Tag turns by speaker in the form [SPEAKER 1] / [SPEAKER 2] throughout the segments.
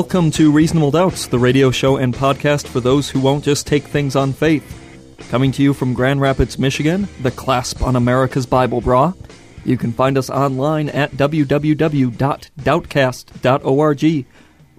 [SPEAKER 1] Welcome to Reasonable Doubts, the radio show and podcast for those who won't just take things on faith. Coming to you from Grand Rapids, Michigan, the clasp on America's Bible bra. You can find us online at www.doubtcast.org.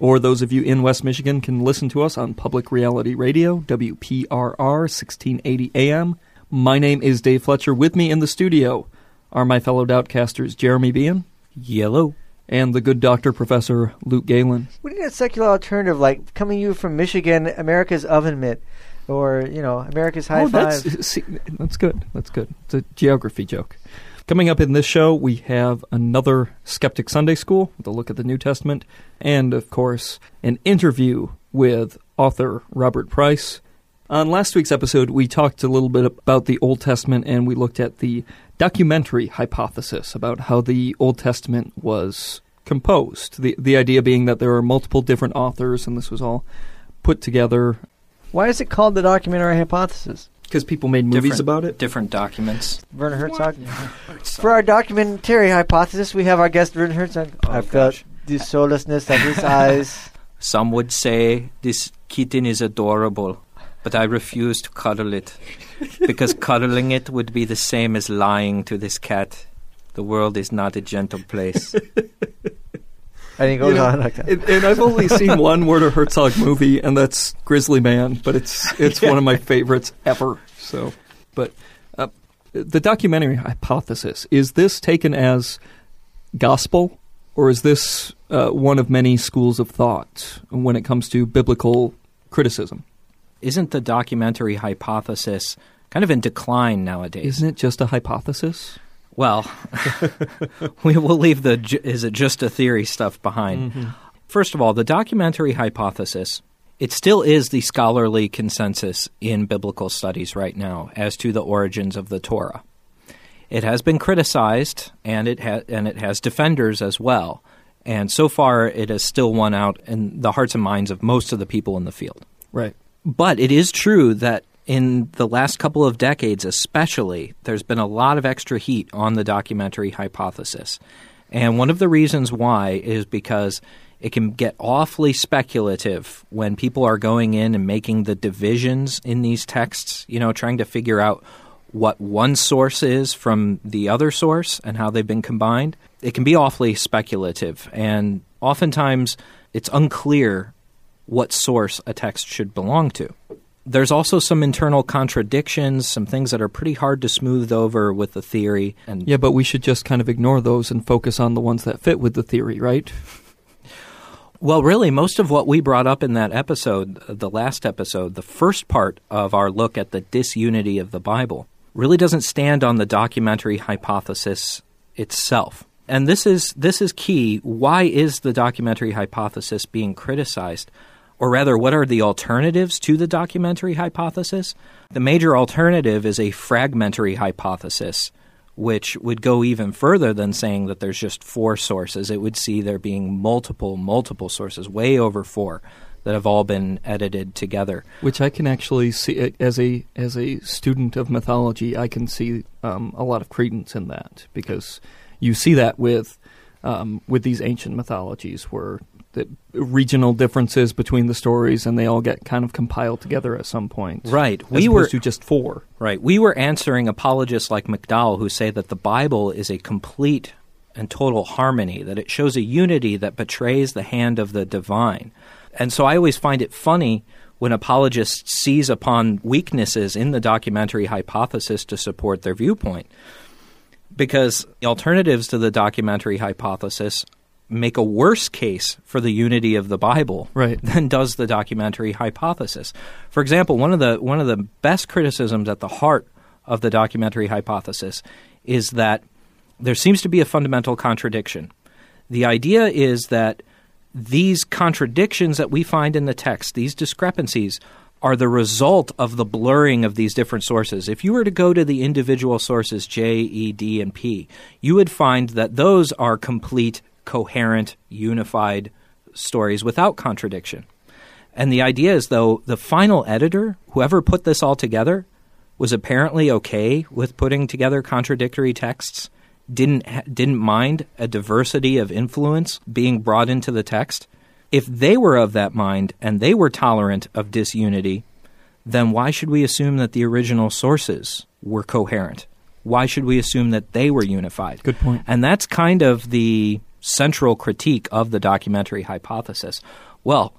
[SPEAKER 1] Or those of you in West Michigan can listen to us on Public Reality Radio, WPRR 1680 AM. My name is Dave Fletcher. With me in the studio are my fellow Doubtcasters Jeremy Beahan.
[SPEAKER 2] Yellow.
[SPEAKER 1] And the good doctor, Professor Luke Galen.
[SPEAKER 3] We need a secular alternative, like coming you from Michigan, America's oven mitt, or you know, America's high
[SPEAKER 1] oh,
[SPEAKER 3] five.
[SPEAKER 1] That's, see, that's good. That's good. It's a geography joke. Coming up in this show, we have another Skeptic Sunday School with a look at the New Testament, and of course, an interview with author Robert Price. On last week's episode, we talked a little bit about the Old Testament and we looked at the documentary hypothesis about how the Old Testament was composed. The, the idea being that there are multiple different authors and this was all put together.
[SPEAKER 3] Why is it called the documentary hypothesis?
[SPEAKER 1] Because people made movies
[SPEAKER 2] Different-
[SPEAKER 1] about it.
[SPEAKER 2] Different documents.
[SPEAKER 3] Werner Herzog. For our documentary hypothesis, we have our guest Werner Herzog. Oh, I felt
[SPEAKER 2] gosh.
[SPEAKER 3] the soullessness of his eyes.
[SPEAKER 2] Some would say this kitten is adorable, but I refuse to cuddle it because cuddling it would be the same as lying to this cat. The world is not a gentle place.
[SPEAKER 3] And he goes
[SPEAKER 1] You know,
[SPEAKER 3] on like that.
[SPEAKER 1] And, and I've only seen one Werner Herzog movie, and that's Grizzly Man, but it's it's one of my favorites ever. So, but uh, the documentary hypothesis is this taken as gospel, or is this uh, one of many schools of thought when it comes to biblical criticism?
[SPEAKER 2] Isn't the documentary hypothesis kind of in decline nowadays?
[SPEAKER 1] Isn't it just a hypothesis?
[SPEAKER 2] Well, we will leave the ju- is it just a theory stuff behind. Mm-hmm. First of all, the documentary hypothesis, it still is the scholarly consensus in biblical studies right now as to the origins of the Torah. It has been criticized and it ha- and it has defenders as well. And so far it has still won out in the hearts and minds of most of the people in the field.
[SPEAKER 1] Right.
[SPEAKER 2] But it is true that in the last couple of decades, especially, there's been a lot of extra heat on the documentary hypothesis. And one of the reasons why is because it can get awfully speculative when people are going in and making the divisions in these texts, you know, trying to figure out what one source is from the other source and how they've been combined. It can be awfully speculative. And oftentimes, it's unclear what source a text should belong to. There's also some internal contradictions, some things that are pretty hard to smooth over with the theory. And
[SPEAKER 1] Yeah, but we should just kind of ignore those and focus on the ones that fit with the theory, right?
[SPEAKER 2] well, really, most of what we brought up in that episode, the last episode, the first part of our look at the disunity of the Bible, really doesn't stand on the documentary hypothesis itself. And this is this is key. Why is the documentary hypothesis being criticized? Or rather, what are the alternatives to the documentary hypothesis? The major alternative is a fragmentary hypothesis, which would go even further than saying that there's just four sources. It would see there being multiple, multiple sources, way over four, that have all been edited together.
[SPEAKER 1] Which I can actually see uh, as a as a student of mythology, I can see um, a lot of credence in that because you see that with um, with these ancient mythologies where regional differences between the stories and they all get kind of compiled together at some point.
[SPEAKER 2] Right. We were
[SPEAKER 1] to just four.
[SPEAKER 2] Right. We were answering apologists like McDowell who say that the Bible is a complete and total harmony, that it shows a unity that betrays the hand of the divine. And so I always find it funny when apologists seize upon weaknesses in the documentary hypothesis to support their viewpoint. Because alternatives to the documentary hypothesis make a worse case for the unity of the Bible
[SPEAKER 1] Right.
[SPEAKER 2] than does the documentary hypothesis. For example, one of the one of the best criticisms at the heart of the documentary hypothesis is that there seems to be a fundamental contradiction. The idea is that these contradictions that we find in the text, these discrepancies, are the result of the blurring of these different sources. If you were to go to the individual sources J, E, D, and P, you would find that those are complete, coherent, unified stories without contradiction. And the idea is, though, the final editor, whoever put this all together, was apparently okay with putting together contradictory texts, didn't didn't mind a diversity of influence being brought into the text. If they were of that mind and they were tolerant of disunity, then why should we assume that the original sources were coherent? Why should we assume that they were unified?
[SPEAKER 1] Good point.
[SPEAKER 2] And that's kind of the central critique of the documentary hypothesis. Well,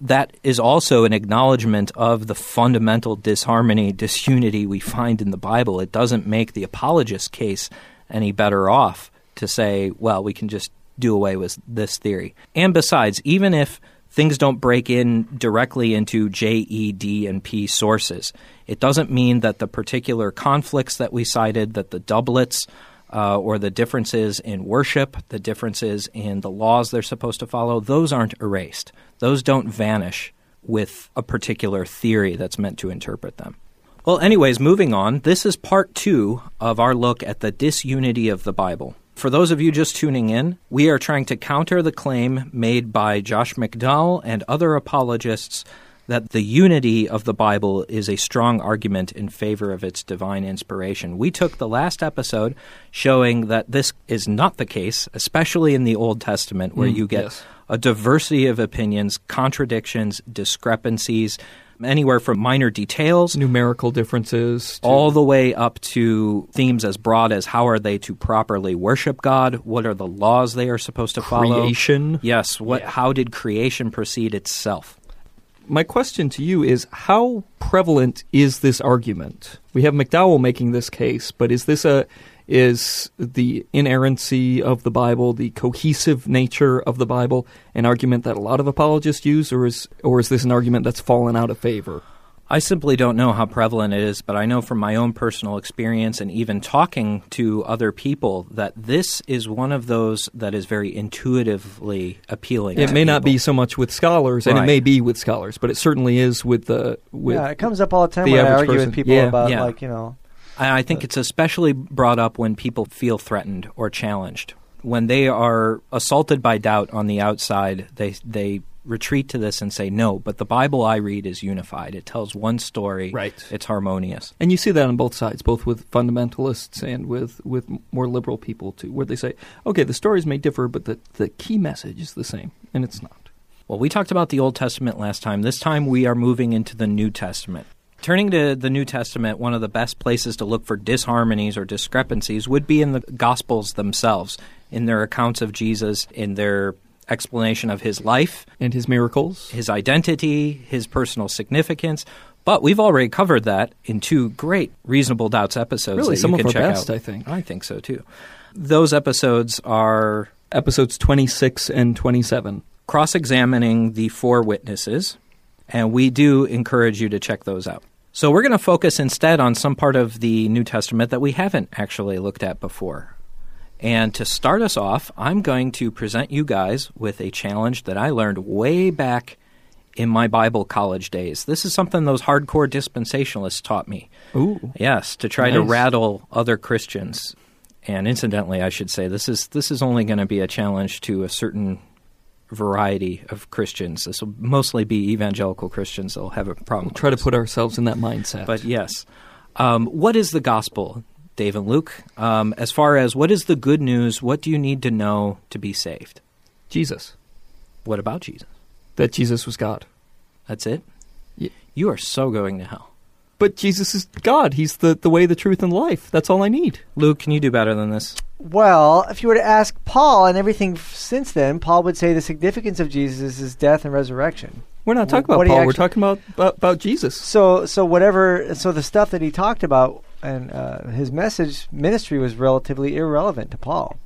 [SPEAKER 2] that is also an acknowledgement of the fundamental disharmony, disunity we find in the Bible. It doesn't make the apologist case any better off to say, well, we can just do away with this theory. And besides, even if things don't break in directly into J, E, D, and P sources, it doesn't mean that the particular conflicts that we cited, that the doublets, uh, or the differences in worship, the differences in the laws they're supposed to follow, those aren't erased. Those don't vanish with a particular theory that's meant to interpret them. Well, anyways, moving on, this is part two of our look at the disunity of the Bible. For those of you just tuning in, we are trying to counter the claim made by Josh McDowell and other apologists that the unity of the Bible is a strong argument in favor of its divine inspiration. We took the last episode showing that this is not the case, especially in the Old Testament, where
[SPEAKER 1] Mm,
[SPEAKER 2] you get
[SPEAKER 1] yes.
[SPEAKER 2] a diversity of opinions, contradictions, discrepancies, anywhere from minor details
[SPEAKER 1] Numerical differences.
[SPEAKER 2] all the way up to themes as broad as how are they to properly worship God? What are the laws they are supposed to follow?
[SPEAKER 1] creation.
[SPEAKER 2] Yes. What? How did creation precede itself?
[SPEAKER 1] My question to you is how prevalent is this argument? We have McDowell making this case, but is this a is the inerrancy of the Bible, the cohesive nature of the Bible, an argument that a lot of apologists use, or is or is this an argument that's fallen out of favor?
[SPEAKER 2] I simply don't know how prevalent it is, but I know from my own personal experience and even talking to other people that this is one of those that is very intuitively appealing.
[SPEAKER 1] It
[SPEAKER 2] to
[SPEAKER 1] may not be so much with scholars, and it may be with scholars, but it certainly is with the with
[SPEAKER 3] yeah, it comes up all the time
[SPEAKER 1] the
[SPEAKER 3] when I argue
[SPEAKER 1] person.
[SPEAKER 3] with people
[SPEAKER 1] Yeah.
[SPEAKER 3] about
[SPEAKER 2] Yeah.
[SPEAKER 3] like you know.
[SPEAKER 2] I I think it's especially brought up when people feel threatened or challenged. When they are assaulted by doubt on the outside, they they retreat to this and say, "No, but the Bible I read is unified. It tells one story.
[SPEAKER 1] Right.
[SPEAKER 2] It's harmonious."
[SPEAKER 1] And you see that on both sides, both with fundamentalists and with, with more liberal people too, where they say, okay, the stories may differ, but the, the key message is the same, and it's not.
[SPEAKER 2] Well, we talked about the Old Testament last time. This time we are moving into the New Testament. Turning to the New Testament, one of the best places to look for disharmonies or discrepancies would be in the Gospels themselves, in their accounts of Jesus, in their explanation of his life,
[SPEAKER 1] And his miracles.
[SPEAKER 2] his identity, his personal significance. But we've already covered that in two great Reasonable Doubts episodes.
[SPEAKER 1] Really,
[SPEAKER 2] that
[SPEAKER 1] some
[SPEAKER 2] you
[SPEAKER 1] of our
[SPEAKER 2] check
[SPEAKER 1] best,
[SPEAKER 2] out.
[SPEAKER 1] I think.
[SPEAKER 2] I think so too. Those episodes are
[SPEAKER 1] Episodes 26 and 27.
[SPEAKER 2] cross examining the four witnesses, and we do encourage you to check those out. So we're going to focus instead on some part of the New Testament that we haven't actually looked at before. And to start us off, I'm going to present you guys with a challenge that I learned way back in my Bible college days. This is something those hardcore dispensationalists taught me.
[SPEAKER 1] Ooh.
[SPEAKER 2] Yes, to try to rattle other Christians. And incidentally, I should say this is this is only going to be a challenge to a certain variety of Christians. This will mostly be evangelical Christians that'll have a problem.
[SPEAKER 1] We'll
[SPEAKER 2] with
[SPEAKER 1] try to put ourselves in that mindset.
[SPEAKER 2] But yes, um, what is the gospel, Dave and Luke? Um, as far as what is the good news, what do you need to know to be saved?
[SPEAKER 1] Jesus.
[SPEAKER 2] What about Jesus?
[SPEAKER 1] That Jesus was God.
[SPEAKER 2] That's it.
[SPEAKER 1] Ye-
[SPEAKER 2] You are so going to hell,
[SPEAKER 1] But Jesus is God. He's the, the way, the truth, and life. That's all I need.
[SPEAKER 2] Luke. Can you do better than this?
[SPEAKER 3] Well, if you were to ask Paul and everything f- since then, Paul would say the significance of Jesus is his death and resurrection.
[SPEAKER 1] We're not
[SPEAKER 3] Wh-
[SPEAKER 1] talking about
[SPEAKER 3] what he
[SPEAKER 1] Paul. We're talking about, about, about Jesus.
[SPEAKER 3] So, so whatever, so the stuff that he talked about and uh, his message ministry was relatively irrelevant to Paul.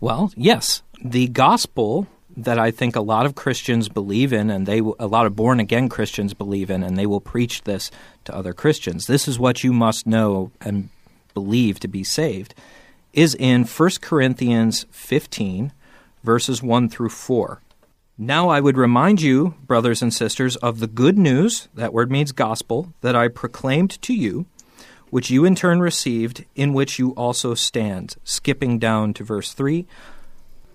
[SPEAKER 2] Well, yes, the gospel that I think a lot of Christians believe in, and they a lot of born again Christians believe in, and they will preach this to other Christians. This is what you must know and believe to be saved. Is in 1 Corinthians 15, verses 1 through 4. Now I would remind you, brothers and sisters, of the good news, that word means gospel, that I proclaimed to you, which you in turn received, in which you also stand. Skipping down to verse 3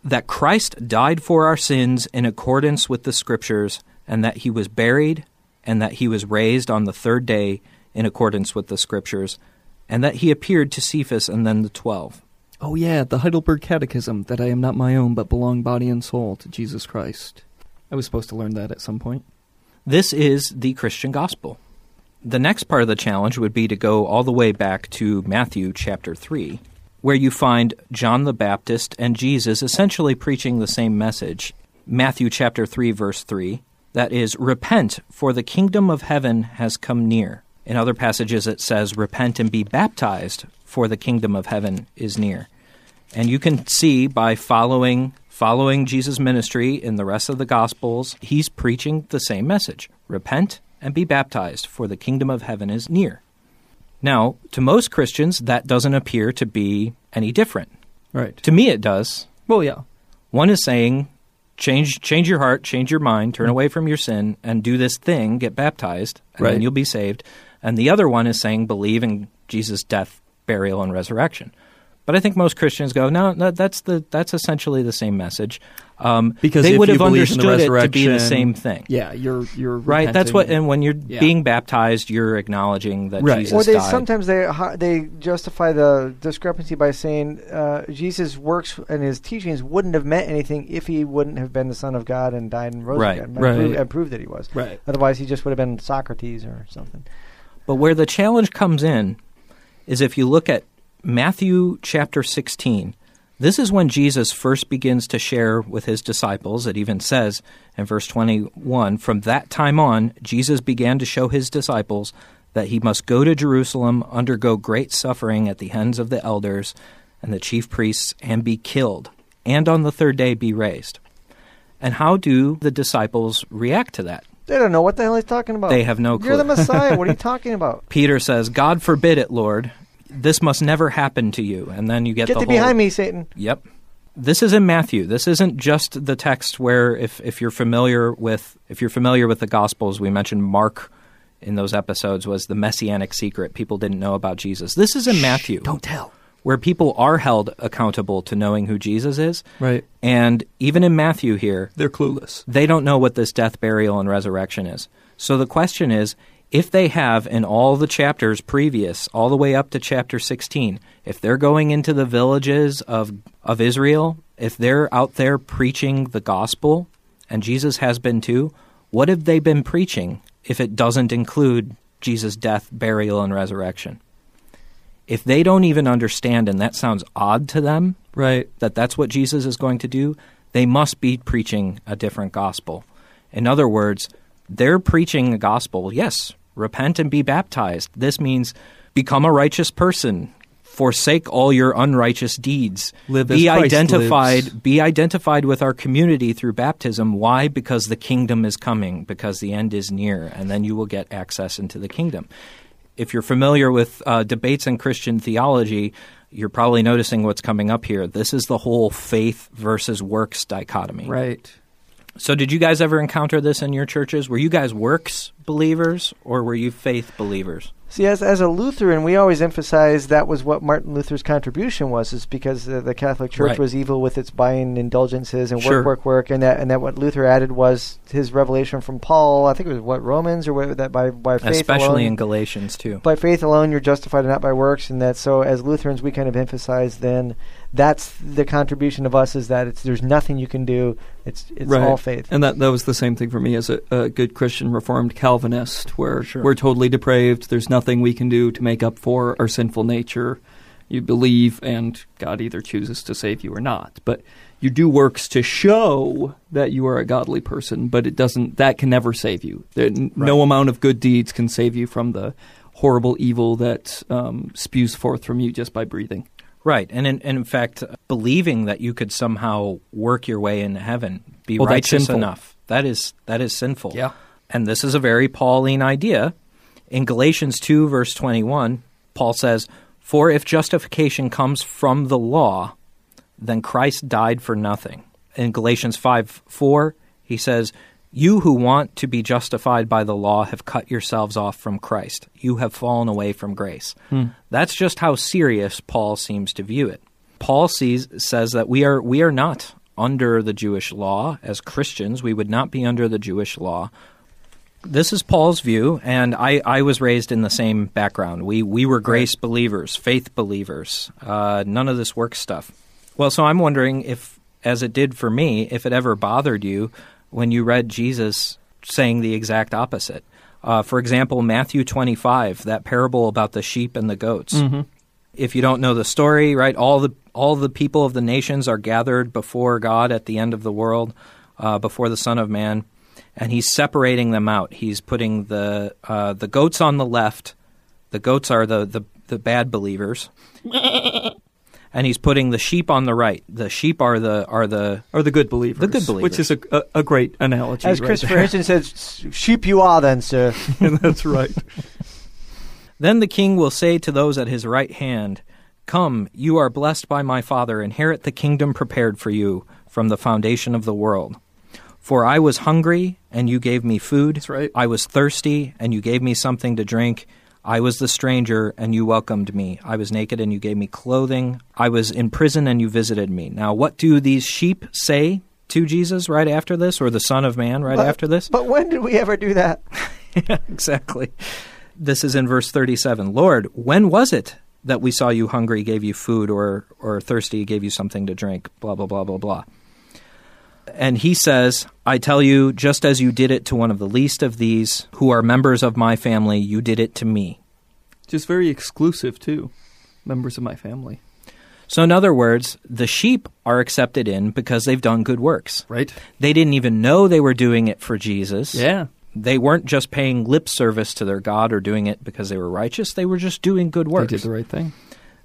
[SPEAKER 2] that Christ died for our sins in accordance with the Scriptures, and that he was buried, and that he was raised on the third day in accordance with the Scriptures, and that he appeared to Cephas and then the twelve.
[SPEAKER 1] Oh, yeah, the Heidelberg Catechism that I am not my own, but belong body and soul to Jesus Christ. I was supposed to learn that at some point.
[SPEAKER 2] This is the Christian gospel. The next part of the challenge would be to go all the way back to Matthew chapter 3, where you find John the Baptist and Jesus essentially preaching the same message. Matthew chapter 3 verse 3, that is repent for the kingdom of heaven has come near. In other passages it says repent and be baptized for the kingdom of heaven is near. And you can see by following following Jesus' ministry in the rest of the gospels, he's preaching the same message. Repent and be baptized for the kingdom of heaven is near. Now, to most Christians, that doesn't appear to be any different.
[SPEAKER 1] Right.
[SPEAKER 2] To me, it does.
[SPEAKER 1] Well, yeah.
[SPEAKER 2] One is saying, change, change your heart, change your mind, turn mm-hmm. away from your sin, and do this thing, get baptized, and
[SPEAKER 1] Right.
[SPEAKER 2] then you'll be saved. And the other one is saying, believe in Jesus' death, burial, and resurrection. But I think most Christians go, no, no that's the that's essentially the same message. Um,
[SPEAKER 1] Because
[SPEAKER 2] they
[SPEAKER 1] if
[SPEAKER 2] would
[SPEAKER 1] you
[SPEAKER 2] have
[SPEAKER 1] believe in the
[SPEAKER 2] understood it to be the same thing.
[SPEAKER 1] Yeah, you're you're
[SPEAKER 2] Right, that's what, and when you're
[SPEAKER 1] Yeah.
[SPEAKER 2] being baptized, you're acknowledging that
[SPEAKER 1] Right.
[SPEAKER 2] Jesus
[SPEAKER 3] Or they
[SPEAKER 2] died.
[SPEAKER 3] sometimes they they justify the discrepancy by saying uh, Jesus' works and his teachings wouldn't have meant anything if he wouldn't have been the Son of God and died and rose
[SPEAKER 2] Right.
[SPEAKER 3] again, and,
[SPEAKER 1] Right.
[SPEAKER 3] proved, and proved that he was.
[SPEAKER 1] right.
[SPEAKER 3] Otherwise, he just would have been Socrates or something.
[SPEAKER 2] But where the challenge comes in is if you look at Matthew chapter 16, this is when Jesus first begins to share with his disciples. It even says in verse 21 From that time on, Jesus began to show his disciples that he must go to Jerusalem, undergo great suffering at the hands of the elders and the chief priests, and be killed, and on the third day be raised. And how do the disciples react to that?
[SPEAKER 3] They don't know what the hell he's talking about.
[SPEAKER 2] They have no clue.
[SPEAKER 3] You're the Messiah. what are you talking about?
[SPEAKER 2] Peter says, God forbid it, Lord. This must never happen to you. And then you get,
[SPEAKER 3] Get
[SPEAKER 2] the
[SPEAKER 3] thee
[SPEAKER 2] whole,
[SPEAKER 3] behind me, Satan.
[SPEAKER 2] Yep. This is in Matthew. This isn't just the text where if, if you're familiar with if you're familiar with the gospels, we mentioned Mark in those episodes was the messianic secret. People didn't know about Jesus. This is in Matthew.
[SPEAKER 1] Don't tell.
[SPEAKER 2] Where people are held accountable to knowing who Jesus is.
[SPEAKER 1] Right.
[SPEAKER 2] And even in Matthew here,
[SPEAKER 1] They're clueless.
[SPEAKER 2] they don't know what this death, burial, and resurrection is. So the question is if they have in all the chapters previous, all the way up to chapter 16, if they're going into the villages of, of Israel, if they're out there preaching the gospel, and Jesus has been too, what have they been preaching if it doesn't include Jesus' death, burial, and resurrection? If they don't even understand, and that sounds odd to them,
[SPEAKER 1] Right.
[SPEAKER 2] that that's what Jesus is going to do, they must be preaching a different gospel. In other words, they're preaching a gospel, yes, repent and be baptized. This means become a righteous person, forsake all your unrighteous deeds.
[SPEAKER 1] Live
[SPEAKER 2] be identified
[SPEAKER 1] lives.
[SPEAKER 2] be identified with our community through baptism. Why? Because the kingdom is coming, because the end is near, and then you will get access into the kingdom if you're familiar with uh, debates in Christian theology, you're probably noticing what's coming up here. This is the whole faith versus works dichotomy.
[SPEAKER 1] Right.
[SPEAKER 2] So, did you guys ever encounter this in your churches? Were you guys works believers or were you faith believers?
[SPEAKER 3] See, as, as a Lutheran, we always emphasize that was what Martin Luther's contribution was, is because the, the Catholic Church
[SPEAKER 2] Right.
[SPEAKER 3] was evil with its buying indulgences and
[SPEAKER 2] Sure.
[SPEAKER 3] work, work, work, and that and that what Luther added was his revelation from Paul. I think it was what Romans or what, that by by faith
[SPEAKER 2] Especially
[SPEAKER 3] alone,
[SPEAKER 2] in Galatians, too.
[SPEAKER 3] by faith alone you're justified and not by works, and that so as Lutherans we kind of emphasize then that's the contribution of us is that it's there's nothing you can do. It's it's
[SPEAKER 1] right.
[SPEAKER 3] all faith.
[SPEAKER 1] And that that was the same thing for me as a, a good Christian Reformed Calvinist, where
[SPEAKER 2] Sure.
[SPEAKER 1] we're totally depraved. There's nothing we can do to make up for our sinful nature. You believe, and God either chooses to save you or not. But you do works to show that you are a godly person, but it doesn't. That can never save you. There, n- No amount of good deeds can save you from the horrible evil that um, spews forth from you just by breathing.
[SPEAKER 2] Right. And in, and in fact, believing that you could somehow work your way into heaven, be
[SPEAKER 1] Well,
[SPEAKER 2] righteous enough, that is, that is sinful.
[SPEAKER 1] Yeah.
[SPEAKER 2] And this is a very Pauline idea. In Galatians 2, verse 21, Paul says, For if justification comes from the law, then Christ died for nothing. In Galatians 5 4, He says, You who want to be justified by the law have cut yourselves off from Christ. You have fallen away from grace. That's just how serious Paul seems to view it. Paul sees, says that we are, we are not under the Jewish law. As Christians, we would not be under the Jewish law. This is Paul's view, and I, I was raised in the same background. We, we were grace believers, faith believers, uh, none of this work stuff. Well, so I'm wondering if, as it did for me, if it ever bothered you when you read Jesus saying the exact opposite. Uh, for example, Matthew 25, that parable about the sheep and the goats. If you don't know the story, right, all the all the people of the nations are gathered before God at the end of the world, uh, before the Son of Man, and He's separating them out. He's putting the uh, the goats on the left. The goats are the the, the bad believers. and he's putting the sheep on the right. The sheep are the are the
[SPEAKER 1] are the good believers.
[SPEAKER 2] The good believers.
[SPEAKER 1] Which is a, a, a great analogy.
[SPEAKER 3] As
[SPEAKER 1] right
[SPEAKER 3] Christopher
[SPEAKER 1] there.
[SPEAKER 3] Hitchens says, sheep you are then, sir.
[SPEAKER 1] and That's right.
[SPEAKER 2] Then the king will say to those at his right hand, Come, you are blessed by my Father, inherit the kingdom prepared for you from the foundation of the world. For I was hungry, and you gave me food.
[SPEAKER 1] That's right.
[SPEAKER 2] I was thirsty, and you gave me something to drink. I was the stranger, and you welcomed me. I was naked, and you gave me clothing. I was in prison, and you visited me. Now, what do these sheep say to Jesus right after this, or the Son of Man right
[SPEAKER 3] But-
[SPEAKER 2] after this?
[SPEAKER 3] But when did we ever do that?
[SPEAKER 2] Yeah, exactly. This is in verse 37. Lord, when was it that we saw you hungry, gave you food, or, or thirsty, gave you something to drink? Blah, blah, blah, blah, blah. And he says, I tell you, just as you did it to one of the least of these who are members of my family, you did it to me.
[SPEAKER 1] Just very exclusive, too. Members of my family.
[SPEAKER 2] So, in other words, the sheep are accepted in because they've done good works.
[SPEAKER 1] Right?
[SPEAKER 2] They didn't even know they were doing it for Jesus.
[SPEAKER 1] Yeah.
[SPEAKER 2] They weren't just paying lip service to their God or doing it because they were righteous. They were just doing good works.
[SPEAKER 1] They did the right thing.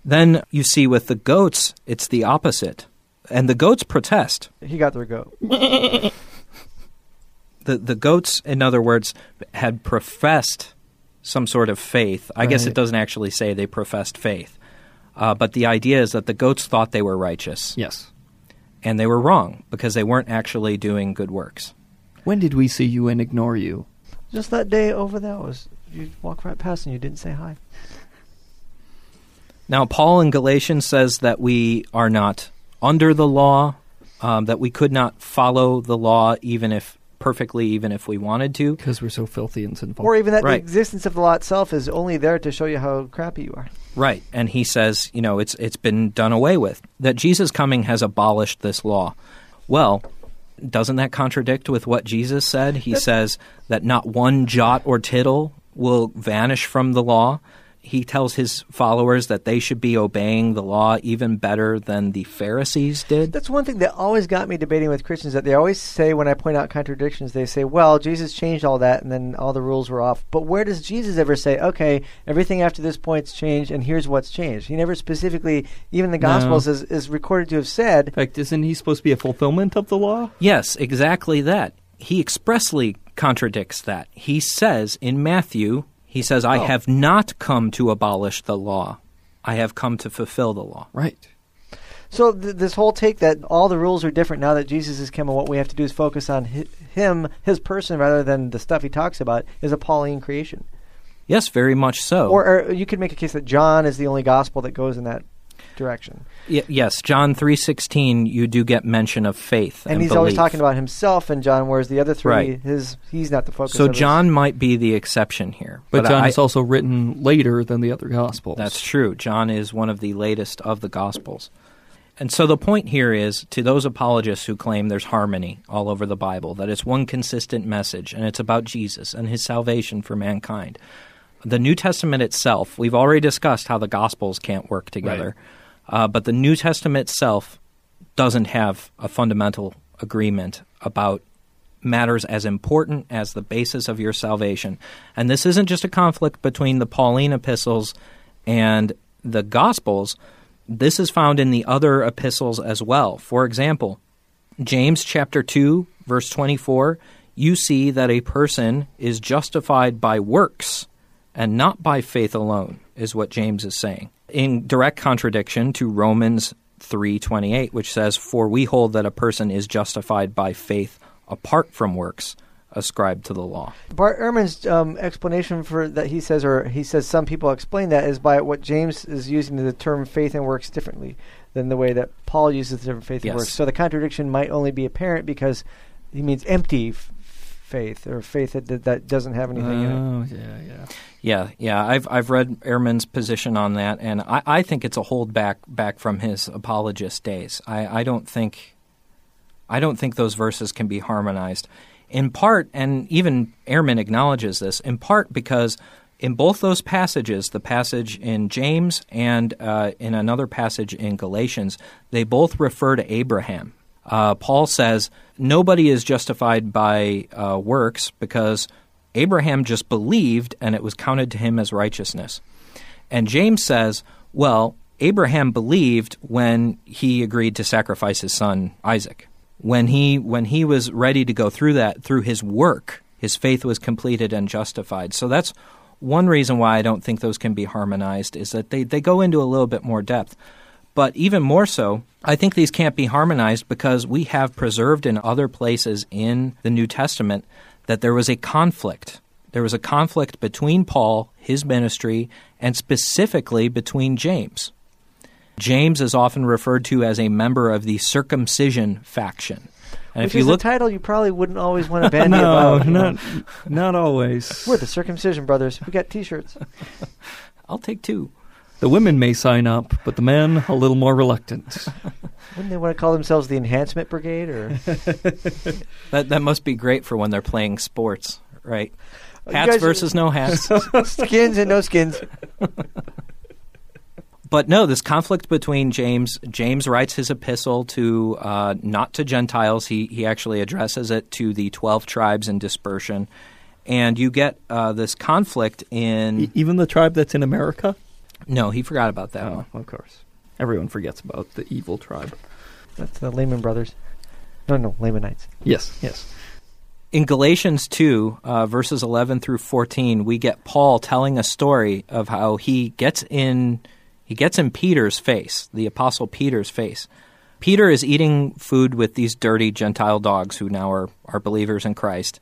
[SPEAKER 2] Then you see with the goats, it's the opposite. And the goats protest.
[SPEAKER 3] He got their goat.
[SPEAKER 2] The the goats, in other words, had professed some sort of faith. I guess it doesn't actually say they professed faith. Uh, but the idea is that the goats thought they were righteous.
[SPEAKER 1] Yes.
[SPEAKER 2] And they were wrong because they weren't actually doing good works.
[SPEAKER 1] When did we see you and ignore you?
[SPEAKER 3] Just that day over there was you walked right past and you didn't say hi.
[SPEAKER 2] Now, Paul in Galatians says that we are not under the law, um, that we could not follow the law even if perfectly, even if we wanted to.
[SPEAKER 1] Because we're so filthy and sinful.
[SPEAKER 3] Or even that
[SPEAKER 2] Right.
[SPEAKER 3] the existence of the law itself is only there to show you how crappy you are.
[SPEAKER 2] Right, and he says, you know, it's it's been done away with. That Jesus coming has abolished this law. Well, doesn't that contradict with what Jesus said? He says that not one jot or tittle will vanish from the law. He tells his followers that they should be obeying the law even better than the Pharisees did.
[SPEAKER 3] That's one thing that always got me debating with Christians that they always say when I point out contradictions, they say, well, Jesus changed all that and then all the rules were off. But where does Jesus ever say, okay, everything after this point's changed and here's what's changed? He never specifically, even the
[SPEAKER 1] No.
[SPEAKER 3] Gospels is, is recorded to have said,
[SPEAKER 1] In fact, isn't he supposed to be a fulfillment of the law?
[SPEAKER 2] Yes, exactly that. He expressly contradicts that. He says in Matthew, he says, I
[SPEAKER 1] Oh.
[SPEAKER 2] have not come to abolish the law. I have come to fulfill the law.
[SPEAKER 1] Right.
[SPEAKER 3] So th- this whole take that all the rules are different now that Jesus has come, and what we have to do is focus on hi- him, his person, rather than the stuff he talks about, is a Pauline creation.
[SPEAKER 2] Yes, very much so.
[SPEAKER 3] Or, or you could make a case that John is the only gospel that goes in that direction,
[SPEAKER 2] Y- yes, John 3:16 you do get mention of faith
[SPEAKER 3] and,
[SPEAKER 2] and,
[SPEAKER 3] he's always talking about himself and John, whereas the other three,
[SPEAKER 2] Right.
[SPEAKER 3] his he's not the focus.
[SPEAKER 2] So
[SPEAKER 3] of his-
[SPEAKER 2] John might be the exception here.
[SPEAKER 1] But, John
[SPEAKER 2] I-
[SPEAKER 1] is also written later than the other Gospels.
[SPEAKER 2] That's true. John is one of the latest of the Gospels. And so the point here is to those apologists who claim there's harmony all over the Bible, that it's one consistent message and it's about Jesus and his salvation for mankind. The New Testament itself, we've already discussed how the Gospels can't work together, uh, but the New Testament itself doesn't have a fundamental agreement about matters as important as the basis of your salvation. And this isn't just a conflict between the Pauline epistles and the Gospels. This is found in the other epistles as well. For example, James chapter 2 verse 24, you see that a person is justified by works and not by faith alone is what James is saying. In direct contradiction to Romans 3:28 which says for we hold that a person is justified by faith apart from works ascribed to the law.
[SPEAKER 3] Bart Ehrman's um, explanation for that he says, or he says some people explain that is by what James is using the term faith and works differently than the way that Paul uses the term faith
[SPEAKER 2] Yes.
[SPEAKER 3] and works. So the contradiction might only be apparent because he means empty f- faith or faith that, that that doesn't have anything in it.
[SPEAKER 1] Oh, yeah, yeah.
[SPEAKER 2] Yeah, yeah. I've I've read Ehrman's position on that, and I, I think it's a holdback back from his apologist days. I, I don't think I don't think those verses can be harmonized. In part, and even Ehrman acknowledges this, in part because in both those passages, the passage in James and uh, in another passage in Galatians, they both refer to Abraham. Uh, Paul says nobody is justified by uh, works because Abraham just believed and it was counted to him as righteousness. And James says, well, Abraham believed when he agreed to sacrifice his son Isaac. When he when he was ready to go through that through his work, his faith was completed and justified. So that's one reason why I don't think those can be harmonized is that they, they go into a little bit more depth. But even more so, I think these can't be harmonized because we have preserved in other places in the New Testament that there was a conflict. There was a conflict between Paul, his ministry, and specifically between James. James is often referred to as a member of the circumcision faction. And
[SPEAKER 3] Which
[SPEAKER 2] if you
[SPEAKER 3] is
[SPEAKER 2] look
[SPEAKER 3] a title you probably wouldn't always want to bandy
[SPEAKER 1] no,
[SPEAKER 3] about. know.
[SPEAKER 1] not not always.
[SPEAKER 3] We're the circumcision brothers. We got T-shirts.
[SPEAKER 2] I'll take two.
[SPEAKER 1] The women may sign up, but the men a little more reluctant.
[SPEAKER 3] Wouldn't they want to call themselves the Enhancement Brigade? Or
[SPEAKER 2] That that must be great for when they're playing sports, right? Hats
[SPEAKER 3] guys
[SPEAKER 2] versus no hats.
[SPEAKER 3] skins and no skins?
[SPEAKER 2] but no, this conflict between James. James writes his epistle to uh, not to Gentiles. He he actually addresses it to the twelve tribes in dispersion, and you get uh, this conflict in.
[SPEAKER 1] E- Even the tribe that's in America?
[SPEAKER 2] No, he forgot about that
[SPEAKER 1] Oh,
[SPEAKER 2] one.
[SPEAKER 1] of course. Everyone forgets about the evil tribe.
[SPEAKER 3] That's the Lehman Brothers. No, no, Lamanites.
[SPEAKER 1] Yes, yes.
[SPEAKER 2] In Galatians 2, uh, verses 11 through 14, we get Paul telling a story of how he gets in he gets in Peter's face, the apostle Peter's face. Peter is eating food with these dirty Gentile dogs who now are, are believers in Christ.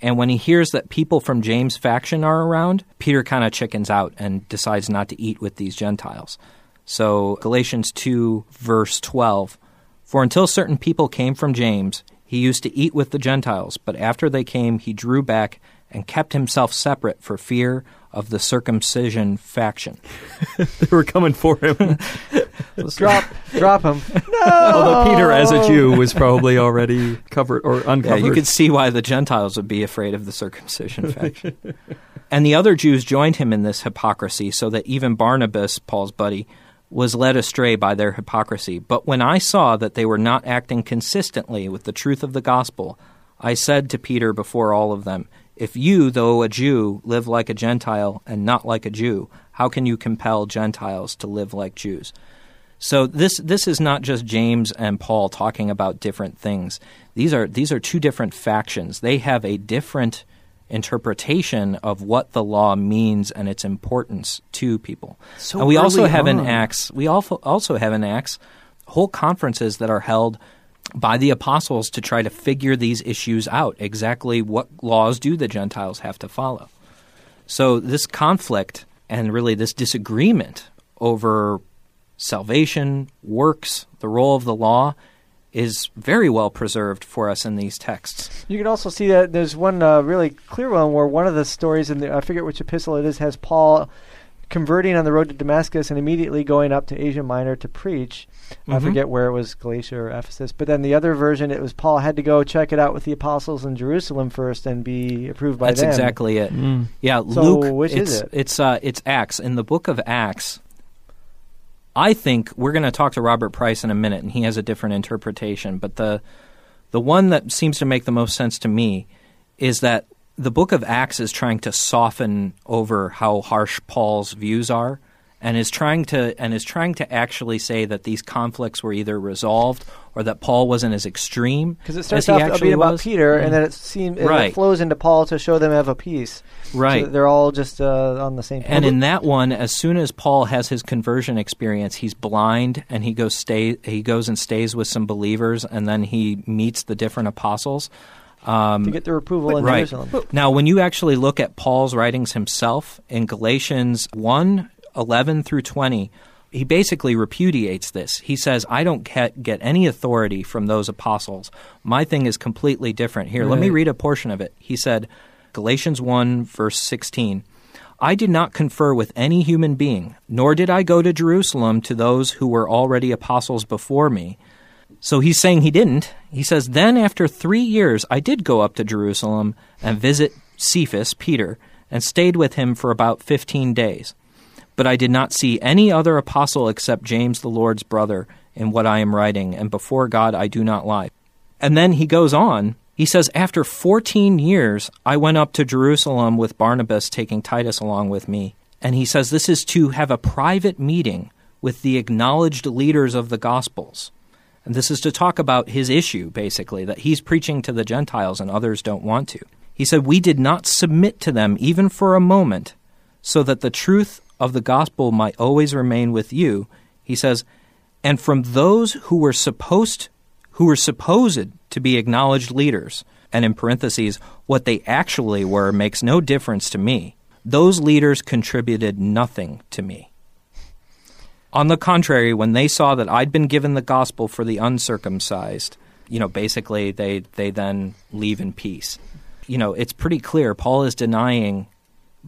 [SPEAKER 2] And when he hears that people from James' faction are around, Peter kind of chickens out and decides not to eat with these Gentiles. So, Galatians 2, verse 12 For until certain people came from James, he used to eat with the Gentiles, but after they came, he drew back and kept himself separate for fear of the circumcision faction.
[SPEAKER 1] They were coming for him.
[SPEAKER 3] Drop, drop them.
[SPEAKER 1] Although Peter, as a Jew, was probably already covered or uncovered.
[SPEAKER 2] Yeah,
[SPEAKER 1] uncovered.
[SPEAKER 2] you could see why the Gentiles would be afraid of the circumcision faction. and the other Jews joined him in this hypocrisy, so that even Barnabas, Paul's buddy, was led astray by their hypocrisy. But when I saw that they were not acting consistently with the truth of the gospel, I said to Peter before all of them, If you, though a Jew, live like a Gentile and not like a Jew, how can you compel Gentiles to live like Jews? So this this is not just James and Paul talking about different things. These are these are two different factions. They have a different interpretation of what the law means and its importance to people.
[SPEAKER 1] So
[SPEAKER 2] and we also have in
[SPEAKER 1] on.
[SPEAKER 2] Acts we also also have in Acts whole conferences that are held by the apostles to try to figure these issues out. Exactly what laws do the Gentiles have to follow? So this conflict and really this disagreement over salvation, works, the role of the law is very well preserved for us in these texts.
[SPEAKER 3] You can also see that there's one uh, really clear one where one of the stories in the I forget which epistle it is has Paul converting on the road to Damascus and immediately going up to Asia Minor to preach. I
[SPEAKER 2] Mhm.
[SPEAKER 3] forget where it was Galatia or Ephesus, but then the other version it was Paul had to go check it out with the apostles in Jerusalem first and be approved by
[SPEAKER 2] That's
[SPEAKER 3] them.
[SPEAKER 2] exactly it.
[SPEAKER 1] Mm.
[SPEAKER 2] Yeah,
[SPEAKER 3] So
[SPEAKER 2] Luke.
[SPEAKER 3] which
[SPEAKER 2] it's,
[SPEAKER 3] is it?
[SPEAKER 2] It's uh, it's Acts. In the book of Acts, I think we're going to talk to Robert Price in a minute, and he has a different interpretation. But the the one that seems to make the most sense to me is that the book of Acts is trying to soften over how harsh Paul's views are, and is trying to and is trying to actually say that these conflicts were either resolved or that Paul wasn't as extreme
[SPEAKER 3] Because it starts off
[SPEAKER 2] actually
[SPEAKER 3] being about
[SPEAKER 2] was.
[SPEAKER 3] Peter,
[SPEAKER 2] Mm.
[SPEAKER 3] and then it seems
[SPEAKER 2] Right.
[SPEAKER 3] it flows into Paul to show them have a peace.
[SPEAKER 2] Right.
[SPEAKER 3] that they're all just uh, on the same.
[SPEAKER 2] And in that one, as soon as Paul has his conversion experience, he's blind and he goes stay he goes and stays with some believers and then he meets the different apostles. Um,
[SPEAKER 3] to get their approval in
[SPEAKER 2] right.
[SPEAKER 3] Jerusalem.
[SPEAKER 2] Now, when you actually look at Paul's writings himself in Galatians 1 11 through 20, he basically repudiates this. He says, I don't get, get any authority from those apostles. My thing is completely different. Here, let me read a portion of it. He said, Galatians 1, verse 16. I did not confer with any human being, nor did I go to Jerusalem to those who were already apostles before me. So he's saying he didn't. He says, Then after three years, I did go up to Jerusalem and visit Cephas, Peter, and stayed with him for about 15 days. But I did not see any other apostle except James, the Lord's brother, in what I am writing, and before God I do not lie. And then he goes on. He says, After 14 years, I went up to Jerusalem with Barnabas, taking Titus along with me. And he says, This is to have a private meeting with the acknowledged leaders of the Gospels. And this is to talk about his issue, basically, that he's preaching to the Gentiles and others don't want to. He said, We did not submit to them even for a moment, so that the truth of the gospel might always remain with you. He says, And from those who were supposed who were supposed to be acknowledged leaders, and in parentheses, what they actually were makes no difference to me. Those leaders contributed nothing to me. On the contrary, when they saw that I'd been given the gospel for the uncircumcised, you know, basically they, they then leave in peace. You know, it's pretty clear Paul is denying,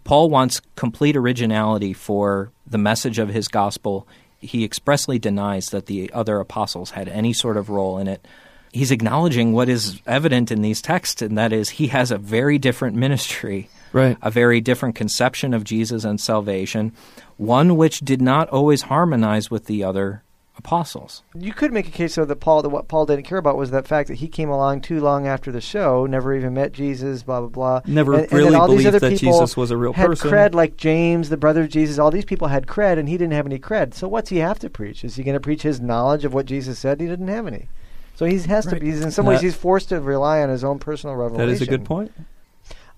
[SPEAKER 2] Paul wants complete originality for the message of his gospel. He expressly denies that the other apostles had any sort of role in it. He's acknowledging what is evident in these texts, and that is he has a very different ministry
[SPEAKER 1] Right.
[SPEAKER 2] a very different conception of Jesus and salvation, one which did not always harmonize with the other apostles.
[SPEAKER 3] You could make a case though that Paul that what Paul didn't care about was that fact that he came along too long after the show, never even met Jesus, blah blah blah.
[SPEAKER 1] Never
[SPEAKER 3] and, and
[SPEAKER 1] really
[SPEAKER 3] then all these
[SPEAKER 1] believed
[SPEAKER 3] other
[SPEAKER 1] that
[SPEAKER 3] people
[SPEAKER 1] Jesus was a real person.
[SPEAKER 3] had
[SPEAKER 1] person.
[SPEAKER 3] cred like James, the brother of Jesus. All these people had cred, and he didn't have any cred. So what's he have to preach? Is he going to preach his knowledge of what Jesus said? He didn't have any. So he has to
[SPEAKER 1] Right.
[SPEAKER 3] be. He's in some ways he's forced to rely on his own personal revelation.
[SPEAKER 1] That is a good point.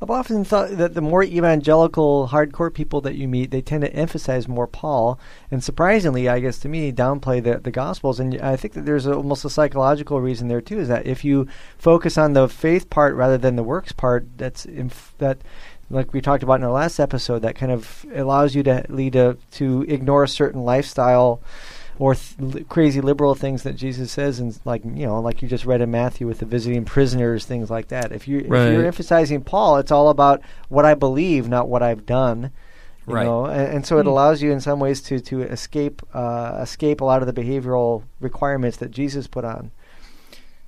[SPEAKER 3] I've often thought that the more evangelical, hardcore people that you meet, they tend to emphasize more Paul, and surprisingly, I guess to me, downplay the the Gospels. And I think that there's a, almost a psychological reason there too. Is that if you focus on the faith part rather than the works part, that's inf- that. Like we talked about in our last episode, that kind of allows you to lead to to ignore a certain lifestyle or th- li- crazy liberal things that Jesus says, and like you know, like you just read in Matthew with the visiting prisoners, things like that. If you if
[SPEAKER 1] Right.
[SPEAKER 3] you're emphasizing Paul, it's all about what I believe, not what I've done. You
[SPEAKER 2] Right.
[SPEAKER 3] know, and, and so it allows you in some ways to to escape uh, escape a lot of the behavioral requirements that Jesus put on.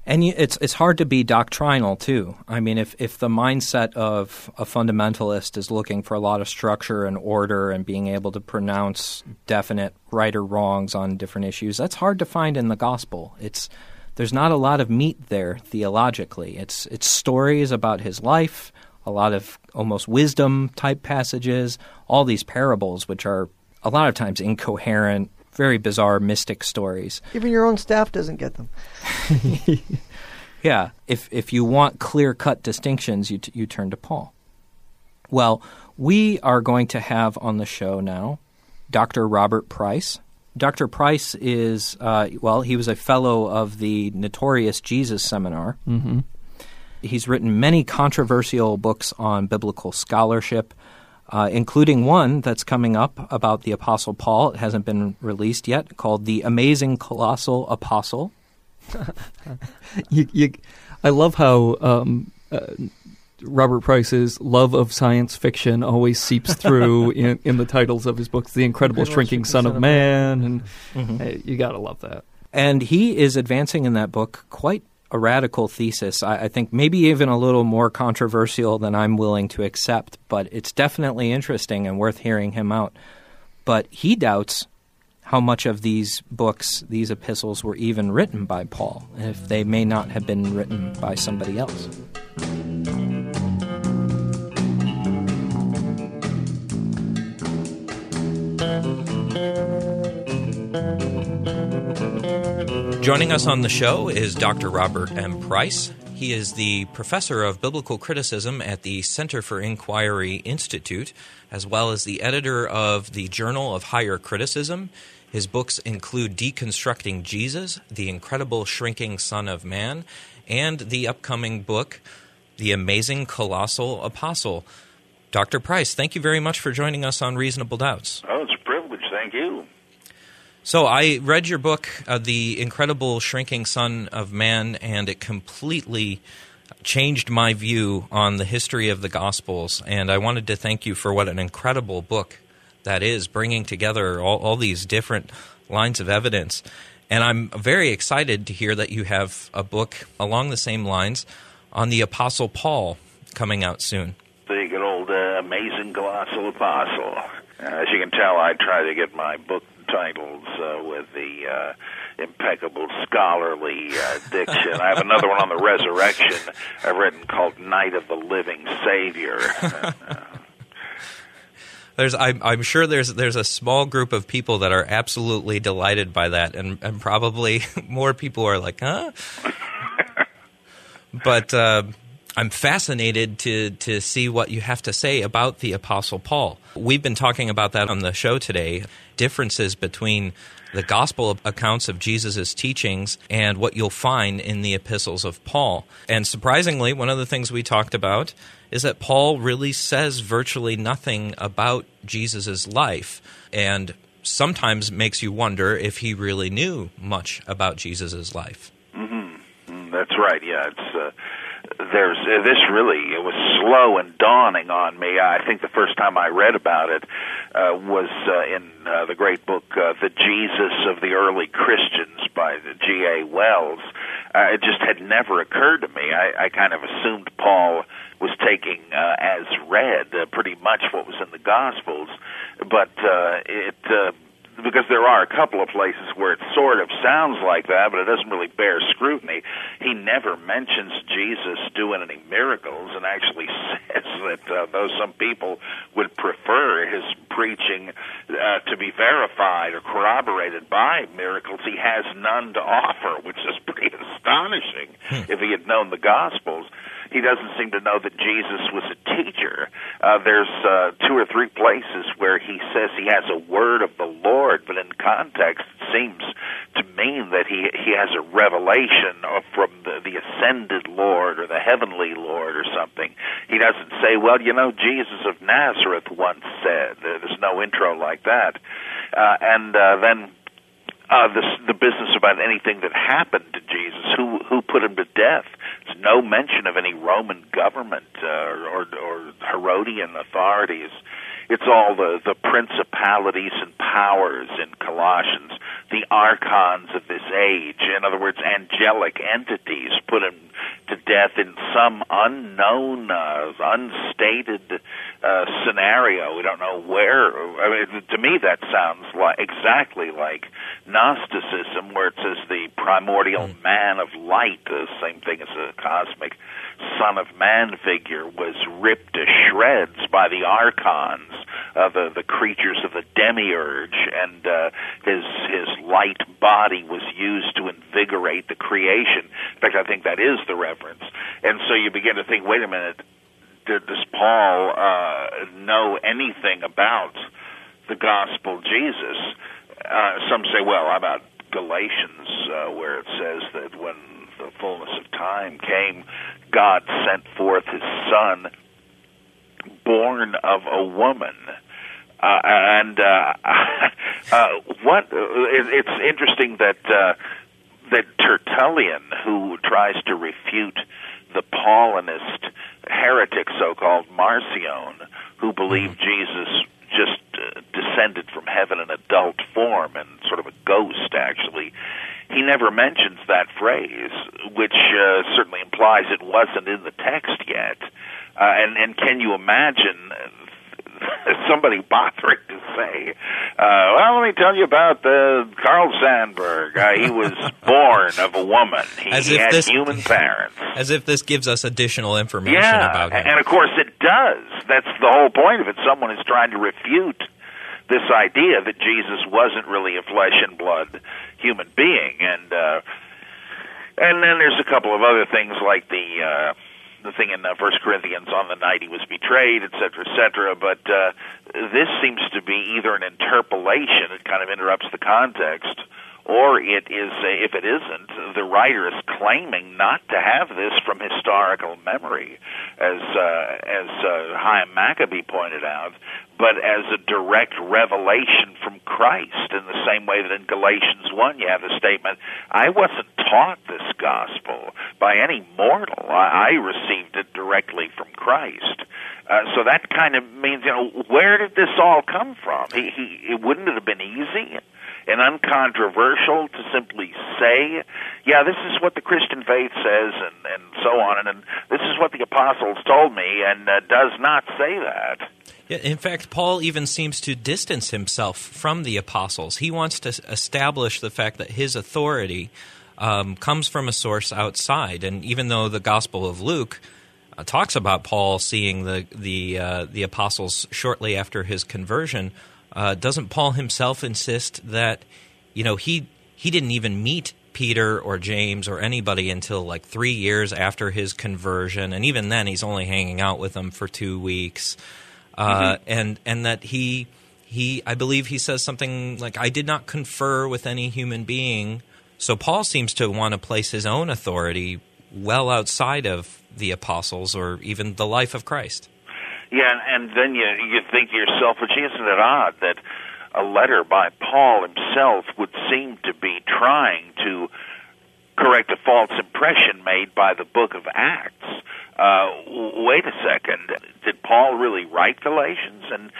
[SPEAKER 2] And it's it's hard to be doctrinal too. I mean, if if the mindset of a fundamentalist is looking for a lot of structure and order and being able to pronounce definite right or wrongs on different issues, that's hard to find in the gospel. It's there's not a lot of meat there theologically. It's it's stories about his life, a lot of almost wisdom type passages, all these parables which are a lot of times incoherent, very bizarre mystic stories.
[SPEAKER 3] Even your own staff doesn't get them.
[SPEAKER 2] Yeah, if if you want clear cut distinctions, you t- you turn to Paul. Well, we are going to have on the show now Dr. Robert Price. Dr. Price is uh, well, he was a fellow of the notorious Jesus Seminar.
[SPEAKER 1] Mm-hmm.
[SPEAKER 2] He's written many controversial books on biblical scholarship, uh, including one that's coming up about the Apostle Paul. It hasn't been released yet, called "The Amazing Colossal Apostle."
[SPEAKER 1] You, you, I love how um, uh, Robert Price's love of science fiction always seeps through in, in the titles of his books. The Incredible,
[SPEAKER 3] Incredible
[SPEAKER 1] Shrinking,
[SPEAKER 3] Shrinking
[SPEAKER 1] Son,
[SPEAKER 3] Son
[SPEAKER 1] of
[SPEAKER 3] of
[SPEAKER 1] Man,
[SPEAKER 2] Mhm.
[SPEAKER 1] and hey, you gotta love that.
[SPEAKER 2] And he is advancing in that book quite a radical thesis. I, I think maybe even a little more controversial than I'm willing to accept, but it's definitely interesting and worth hearing him out. But he doubts how much of these books, these epistles, were even written by Paul, if they may not have been written by somebody else. Joining us on the show is Dr. Robert M. Price. He is the professor of biblical criticism at the Center for Inquiry Institute, as well as the editor of the Journal of Higher Criticism. His books include Deconstructing Jesus, The Incredible Shrinking Son of Man, and the upcoming book, the amazing colossal apostle. Dr. Price, thank you very much for joining us on Reasonable Doubts.
[SPEAKER 4] Oh, it's a privilege.
[SPEAKER 2] So, I read your book, uh, The Incredible Shrinking Son of Man, and it completely changed my view on the history of the Gospels. And I wanted to thank you for what an incredible book that is, bringing together all, all these different lines of evidence. And I'm very excited to hear that you have a book along the same lines on the Apostle Paul coming out soon
[SPEAKER 4] the good old uh, amazing colossal apostle. As you can tell, I try to get my book titles uh, with the uh, impeccable scholarly uh, diction. I have another one on the resurrection I've written called Night of the Living Savior.
[SPEAKER 2] there's, I'm, I'm, sure there's there's a small group of people that are absolutely delighted by that, and, and probably more people are like, huh. but uh, I'm fascinated to to see what you have to say about the Apostle Paul. We've been talking about that on the show today. Differences between the gospel accounts of Jesus' teachings and what you'll find in the epistles of Paul. And surprisingly, one of the things we talked about is that Paul really says virtually nothing about Jesus' life and sometimes makes you wonder if he really knew much about Jesus' life.
[SPEAKER 4] Mm-hmm. That's right. Yeah, it's. Uh there's uh, this really it was slow and dawning on me. I think the first time I read about it uh, was uh, in uh, the great book uh, "The Jesus of the Early Christians" by G. A. Wells. Uh, it just had never occurred to me. I, I kind of assumed Paul was taking uh, as read uh, pretty much what was in the Gospels, but uh, it uh, because there are a couple of places where it sort of sounds like that, but it doesn't really bear scrutiny. He never mentions Jesus doing any miracles, and actually says that uh, though some people would prefer his preaching uh, to be verified or corroborated by miracles, he has none to offer, which is pretty astonishing hmm. if he had known the Gospels he doesn't seem to know that Jesus was a teacher. Uh, there's uh, two or three places where he says he has a word of the Lord, but in context it seems to mean that he he has a revelation from the, the ascended Lord or the heavenly Lord or something. He doesn't say, "Well, you know, Jesus of Nazareth once said." There's no intro like that, uh, and uh, then uh, the the business about anything that happened to Jesus, who who put him to death. There's no mention of any Roman government uh, or, or Herodian authorities. It's all the the principalities and powers in Colossians, the archons of this age. In other words, angelic entities put him to death in some unknown, uh, unstated uh, scenario. We don't know where. I mean, to me, that sounds like exactly like Gnosticism, where it says the primordial hmm. man of light, the same thing as a cosmic Son of Man figure, was ripped to shreds by the archons, uh, the the creatures of the demiurge, and uh, his his light body was used to invigorate the creation. In fact, I think that is the reference. And so you begin to think, wait a minute, did, does Paul uh, know anything about the gospel Jesus? Uh, some say, well, about Galatians, uh, where it says that when the fullness of time came, God sent forth His Son, born of a woman. Uh, and uh, uh, what it, it's interesting that uh, that Tertullian, who tries to refute the Paulinist heretic, so-called Marcion, who believed Jesus just uh, descended from heaven in adult form and sort of a ghost, actually. He never mentions that phrase, which uh, certainly implies it wasn't in the text yet. Uh, and and can you imagine somebody bothering to say, uh, well, let me tell you about the Carl Sandburg. Uh, he was born of a woman. He,
[SPEAKER 2] as
[SPEAKER 4] if
[SPEAKER 2] had
[SPEAKER 4] this, human parents.
[SPEAKER 2] As if this gives us additional information
[SPEAKER 4] yeah,
[SPEAKER 2] about him.
[SPEAKER 4] and of course it does. That's the whole point of it. Someone is trying to refute this idea that Jesus wasn't really a flesh and blood human being, and uh, and then there's a couple of other things like the. Uh, the thing in uh, First Corinthians on the night he was betrayed, et cetera, et cetera. But uh, this seems to be either an interpolation; it kind of interrupts the context, or it is, if it isn't, the writer is claiming not to have this from historical memory, as uh, as uh, Hyam Maccoby pointed out, but as a direct revelation from Christ. In the same way that in Galatians one, you have the statement, "I wasn't taught this gospel by any mortal; I, I received it directly from Christ." Uh, so that kind of means, you know, where did this all come from? He, he, it wouldn't it have been easy and uncontroversial to simply say, yeah, this is what the Christian faith says, and, and so on, and, and this is what the apostles told me, and uh, does not say that.
[SPEAKER 2] In fact, Paul even seems to distance himself from the apostles. He wants to establish the fact that his authority um, comes from a source outside, and even though the Gospel of Luke uh, talks about Paul seeing the the uh, the apostles shortly after his conversion. Uh, doesn't Paul himself insist that you know he he didn't even meet Peter or James or anybody until like three years after his conversion, and even then he's only hanging out with them for two weeks, uh, mm-hmm. and and that he he I believe he says something like I did not confer with any human being. So Paul seems to want to place his own authority well outside of the apostles or even the life of Christ.
[SPEAKER 4] Yeah, and then you you think to yourself, which isn't it odd that a letter by Paul himself would seem to be trying to correct a false impression made by the book of Acts. Uh, wait a second, did Paul really write Galatians? And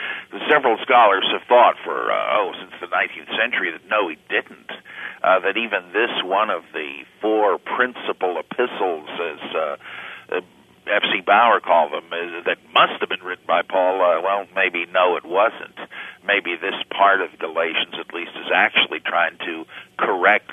[SPEAKER 4] several scholars have thought for, uh, oh, since the 19th century that no, he didn't. Uh, that even this one of the four principal epistles, as uh, F.C. Baur called them, uh, that must have been written by Paul. Uh, well, maybe no, it wasn't. Maybe this part of Galatians, at least, is actually trying to correct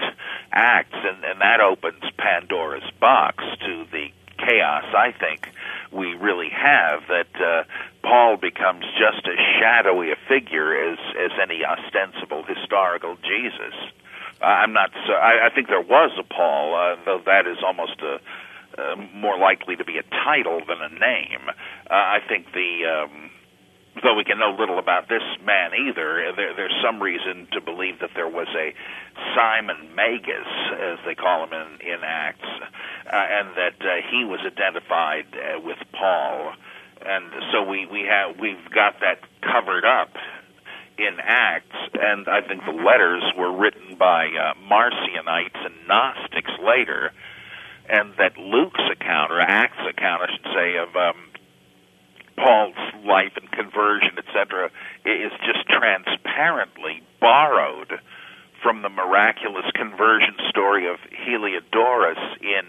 [SPEAKER 4] Acts, and, and that opens Pandora's box to the chaos. I think we really have that uh, Paul becomes just as shadowy a figure as as any ostensible historical Jesus. I'm not. So, I, I think there was a Paul, uh, though that is almost a uh, more likely to be a title than a name. Uh, I think the um, though we can know little about this man either, there, there's some reason to believe that there was a Simon Magus, as they call him in, in Acts, uh, and that uh, he was identified uh, with Paul, and so we we have we've got that covered up in Acts, and I think the letters were written by uh, Marcionites and Gnostics later and that Luke's account, or Acts account, I should say, of um, Paul's life and conversion, etc., is just transparently borrowed from the miraculous conversion story of Heliodorus in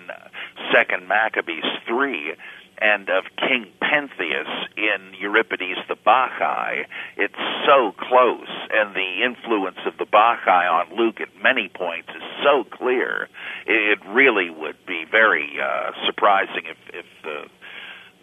[SPEAKER 4] Second Maccabees three, and of King Pentheus in Euripides the Bacchae. It's so close, and the influence of the Bacchae on Luke at many points is so clear. It really would be very uh, surprising if, if the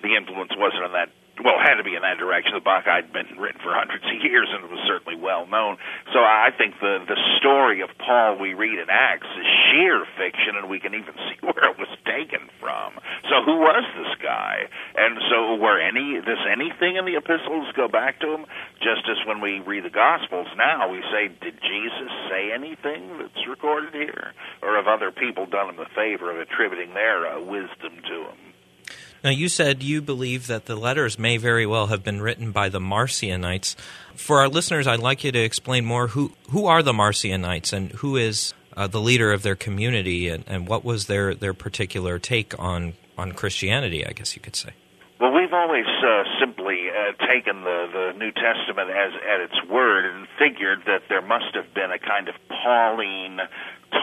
[SPEAKER 4] the influence wasn't on that well, it had to be in that direction. The Bacchae had been written for hundreds of years and it was certainly well known. So I think the the story of Paul we read in Acts is sheer fiction, and we can even see where it was taken from. So who was this guy? And so were any does anything in the epistles go back to him? Just as when we read the Gospels now, we say, did Jesus say anything that's recorded here, or have other people done him the favor of attributing their uh, wisdom to him?
[SPEAKER 2] Now, you said you believe that the letters may very well have been written by the Marcionites. For our listeners, I'd like you to explain more who, who are the Marcionites and who is uh, the leader of their community and, and what was their, their particular take on, on Christianity, I guess you could say.
[SPEAKER 4] Well, we've always uh, simply uh, taken the, the New Testament as at its word and figured that there must have been a kind of Pauline,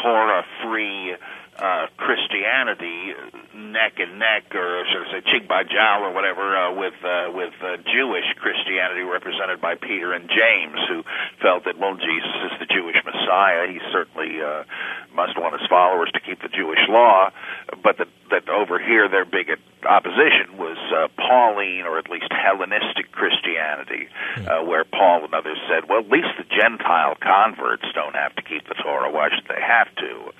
[SPEAKER 4] Torah-free uh, Christianity neck and neck, or should I say cheek by jowl, or whatever, uh, with uh, with uh, Jewish Christianity represented by Peter and James, who felt that well, Jesus is the Jewish Messiah. He certainly uh, must want his followers to keep the Jewish law, but that that over here their big opposition was uh, Pauline or at least Hellenistic Christianity, hmm. uh, where Paul and others said, well, at least the Gentile converts don't have to keep the Torah. Why should they have to?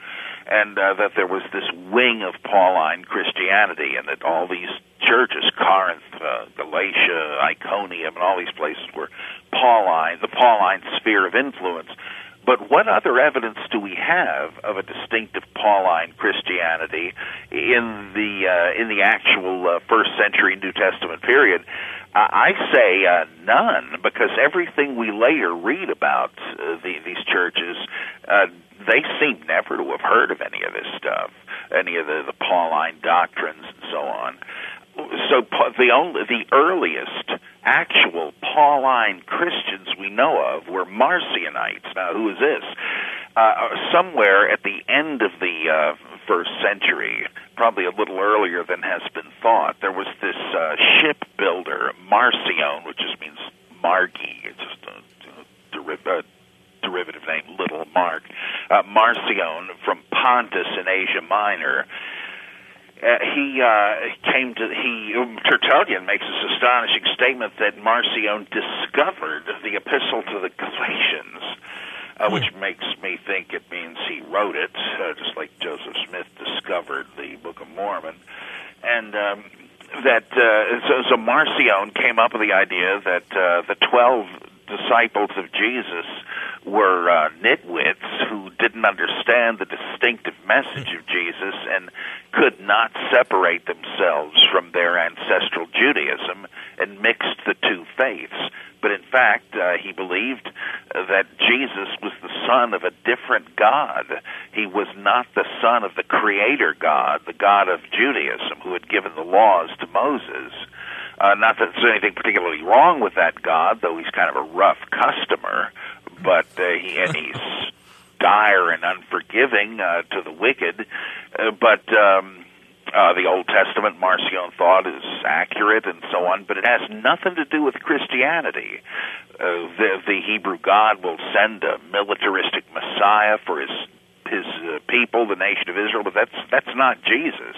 [SPEAKER 4] And uh, that there was this wing of Pauline Christianity, and that all these churches, Corinth, uh, Galatia, Iconium, and all these places were Pauline, the Pauline sphere of influence. But what other evidence do we have of a distinctive Pauline Christianity in the uh, in the actual uh, first century New Testament period? I say uh, none, because everything we later read about uh, the, these churches, uh, they seem never to have heard of any of this stuff, any of the, the Pauline doctrines and so on. So the only the earliest actual Pauline Christians we know of were Marcionites. Now, who is this? Uh, somewhere at the end of the uh, first century, probably a little earlier than has been thought, there was this uh, shipbuilder, Marcion, which just means Margi. It's just a, a, a derivative name, Little Mark. Uh, Marcion from Pontus in Asia Minor uh, he uh, came to he um, Tertullian makes this astonishing statement that Marcion discovered the epistle to the Galatians, uh, hmm. which makes me think it means he wrote it, uh, just like Joseph Smith discovered the Book of Mormon, and. Um, that uh, so, so Marcion came up with the idea that uh, the twelve disciples of Jesus were uh, nitwits who didn't understand the distinctive message of Jesus and could not separate themselves from their ancestral Judaism and mixed the two faiths. But in fact, uh, he believed that Jesus was the son of a different God. He was not the son of the creator God, the God of Judaism, who had given the laws to Moses. Uh, not that there's anything particularly wrong with that God, though he's kind of a rough customer but uh, he and he's dire and unforgiving uh, to the wicked. Uh, but um, uh, the Old Testament, Marcion thought, is accurate and so on, but it has nothing to do with Christianity. Uh, the, the Hebrew God will send a militaristic Messiah for his his uh, people, the nation of Israel, but that's that's not Jesus.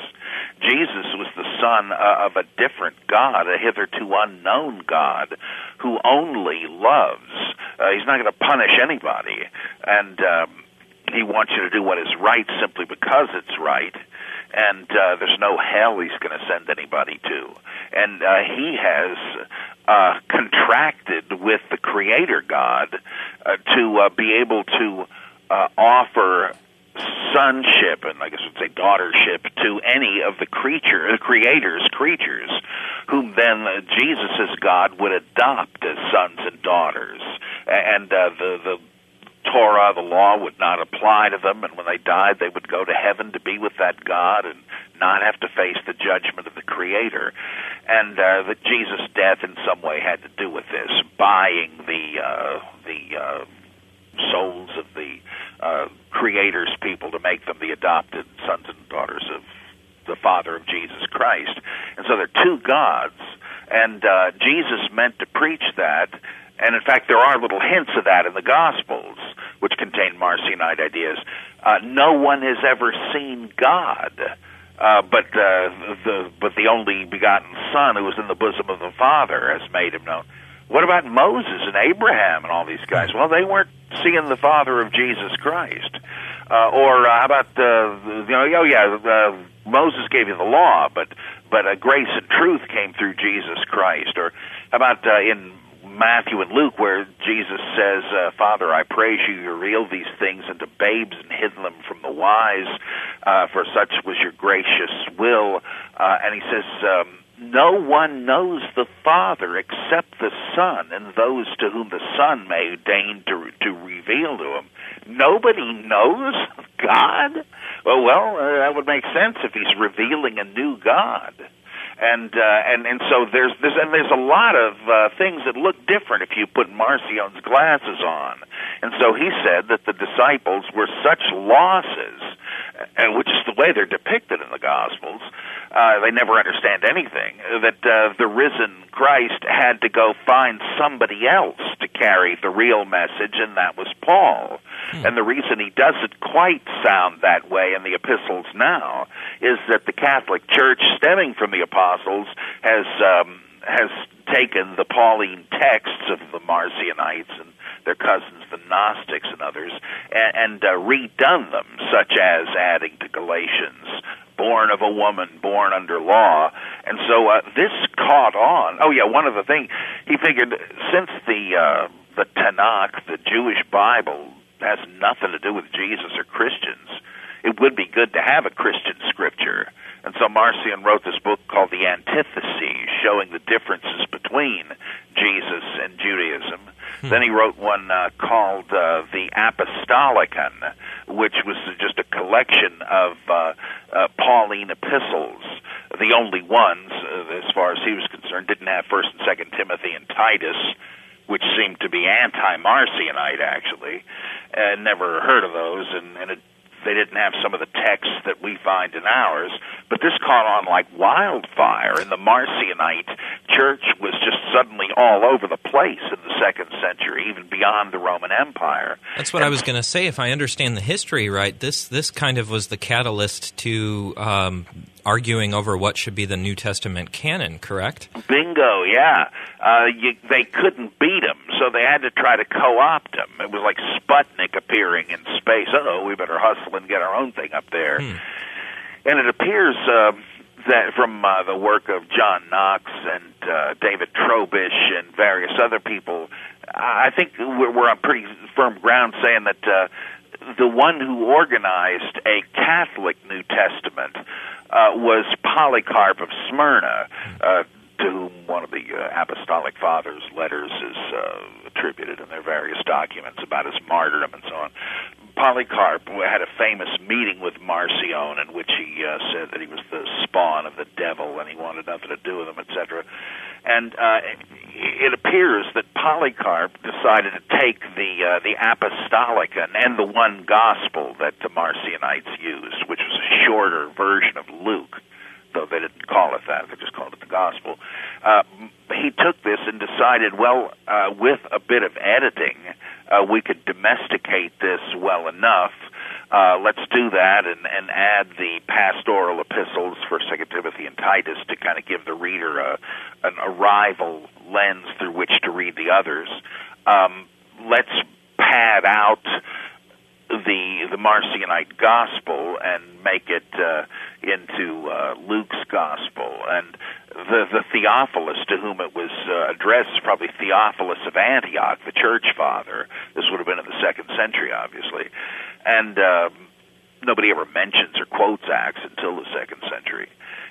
[SPEAKER 4] Jesus was the son uh, of a different God, a hitherto unknown God, who only loves. Uh, he's not going to punish anybody, and um, he wants you to do what is right simply because it's right. And uh, there's no hell he's going to send anybody to. And uh, he has uh, contracted with the Creator God uh, to uh, be able to uh, offer sonship and I guess would say daughtership to any of the creature, the creator's creatures, whom then uh, Jesus as God would adopt as sons and daughters, and uh, the the Torah, the law, would not apply to them, and when they died, they would go to heaven to be with that God and not have to face the judgment of the Creator. And uh, that Jesus' death, in some way, had to do with this, buying the uh, the uh, souls of the uh, creator's people to make them the adopted sons and daughters of the Father of Jesus Christ. And so they're two gods. And uh, Jesus meant to preach that. And in fact, there are little hints of that in the Gospels, which contain Marcionite ideas. Uh, no one has ever seen God. Uh, but uh, the but the only begotten Son, who was in the bosom of the Father, has made him known. What about Moses and Abraham and all these guys? Well, they weren't seeing the Father of Jesus Christ. Uh, or uh, how about uh, you know? Oh yeah, uh, Moses gave you the law, but but uh, grace and truth came through Jesus Christ. Or how about uh, in Matthew and Luke, where Jesus says, uh, "Father, I praise you. You revealed these things unto babes and hidden them from the wise, uh, for such was your gracious will." Uh, and he says. Um, no one knows the Father except the Son and those to whom the Son may deign to, to reveal to him. Nobody knows God? Well, well, uh, that would make sense if he's revealing a new God. And uh, and and so there's there's and there's a lot of uh, things that look different if you put Marcion's glasses on. And so he said that the disciples were such losses, and which is the way they're depicted in the Gospels, uh, they never understand anything. That uh, the risen Christ had to go find somebody else to carry the real message, and that was Paul. Hmm. And the reason he doesn't quite sound that way in the epistles now is that the Catholic Church, stemming from the apostles, has um, has taken the Pauline texts of the Marcionites and their cousins, the Gnostics and others, and, and uh, redone them, such as adding to Galatians born of a woman, born under law. And so uh, this caught on. Oh yeah, one of the things he figured since the uh, the Tanakh, the Jewish Bible, has nothing to do with Jesus or Christians. It would be good to have a Christian scripture. And so Marcion wrote this book called The Antitheses, showing the differences between Jesus and Judaism. Hmm. Then he wrote one uh, called uh, The Apostolicon, which was just a collection of uh, uh, Pauline epistles. The only ones, uh, as far as he was concerned, didn't have First and Second Timothy and Titus, which seemed to be anti-Marcionite, actually. Uh, never heard of those, and, and it they didn't have some of the texts that we find in ours, but this caught on like wildfire, and the Marcionite church was just suddenly all over the place in the second century, even beyond the Roman Empire.
[SPEAKER 2] That's what and, I was going to say. If I understand the history right, this this kind of was the catalyst to um, arguing over what should be the New Testament canon, correct?
[SPEAKER 4] Bingo, yeah. Uh, you, they couldn't beat him, so they had to try to co-opt him. It was like Sputnik appearing in space. Oh, we better hustle and get our own thing up there. Hmm. And it appears uh, that from uh, the work of John Knox and uh, David Trobisch and various other people, I think we're, we're on pretty firm ground saying that. Uh, the one who organized a Catholic New Testament uh, was Polycarp of Smyrna, uh, to whom one of the uh, apostolic fathers' letters is uh, attributed in their various documents about his martyrdom and so on. Polycarp had a famous meeting with Marcion in which he uh, said that he was the spawn of the devil and he wanted nothing to do with him, etc. And uh, it appears that Polycarp decided to take the uh, the Apostolicon and the one gospel that the Marcionites used, which was a shorter version of Luke, though they didn't call it that; they just called it the gospel. Uh, he took this and decided, well, uh, with a bit of editing, uh, we could domesticate this well enough uh, let's do that and, and add the pastoral epistles for Second Timothy and Titus to kind of give the reader a, an arrival lens through which to read the others. Um, let's pad out the the Marcionite gospel and make it uh, into uh, Luke's gospel and the the Theophilus to whom it was uh, addressed is probably Theophilus of Antioch, the church father. This would have been in the second century, obviously, and uh, nobody ever mentions or quotes Acts until the second century.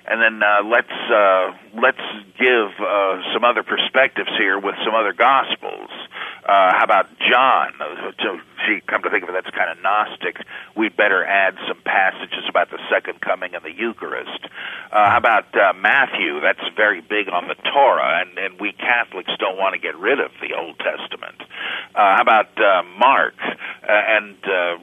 [SPEAKER 4] And then uh, let's uh, let's give uh, some other perspectives here with some other gospels. Uh, how about John? So, gee, come to think of it, that's kind of Gnostic. We'd better add some passages about the second coming and the Eucharist. Uh, how about uh, Matthew? That's very big on the Torah, and, and we Catholics don't want to get rid of the Old Testament. Uh, how about uh, Mark? Uh, and uh,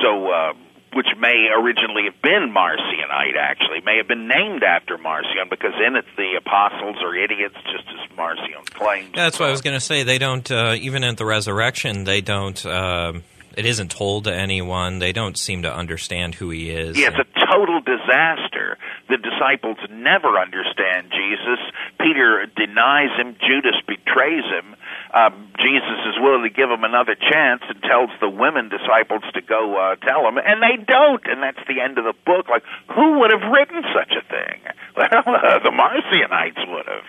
[SPEAKER 4] so. Uh, which may originally have been Marcionite, actually, may have been named after Marcion because in it the apostles are idiots, just as Marcion claims.
[SPEAKER 2] That's what I was going to say. They don't, uh, even at the resurrection, they don't. Uh, it isn't told to anyone. They don't seem to understand who he is.
[SPEAKER 4] Yeah, it's a total disaster. The disciples never understand Jesus. Peter denies him. Judas betrays him um, Jesus is willing to give him another chance and tells the women disciples to go uh, tell them, and they don't, and that's the end of the book. Like, who would have written such a thing? Well, uh, the Marcionites would have.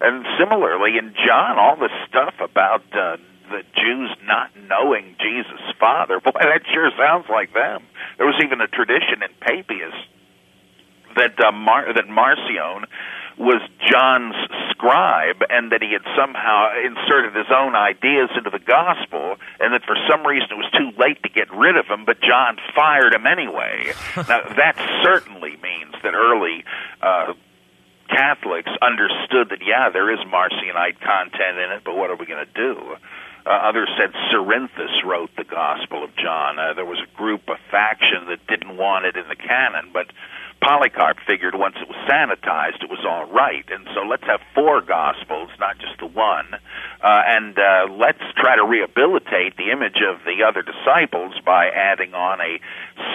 [SPEAKER 4] And similarly, in John, all the stuff about uh, the Jews not knowing Jesus' Father, boy, that sure sounds like them. There was even a tradition in Papias that uh, Mar- that Marcion was John's scribe and that he had somehow inserted his own ideas into the gospel and that for some reason it was too late to get rid of him, but John fired him anyway. now, that certainly means that early uh, Catholics understood that, yeah, there is Marcionite content in it, but what are we going to do? Uh, others said Cerinthus wrote the Gospel of John. Uh, there was a group, a faction that didn't want it in the canon, but Polycarp figured once it was sanitized, it was all right. And so let's have four Gospels, not just the one. Uh, and uh, let's try to rehabilitate the image of the other disciples by adding on a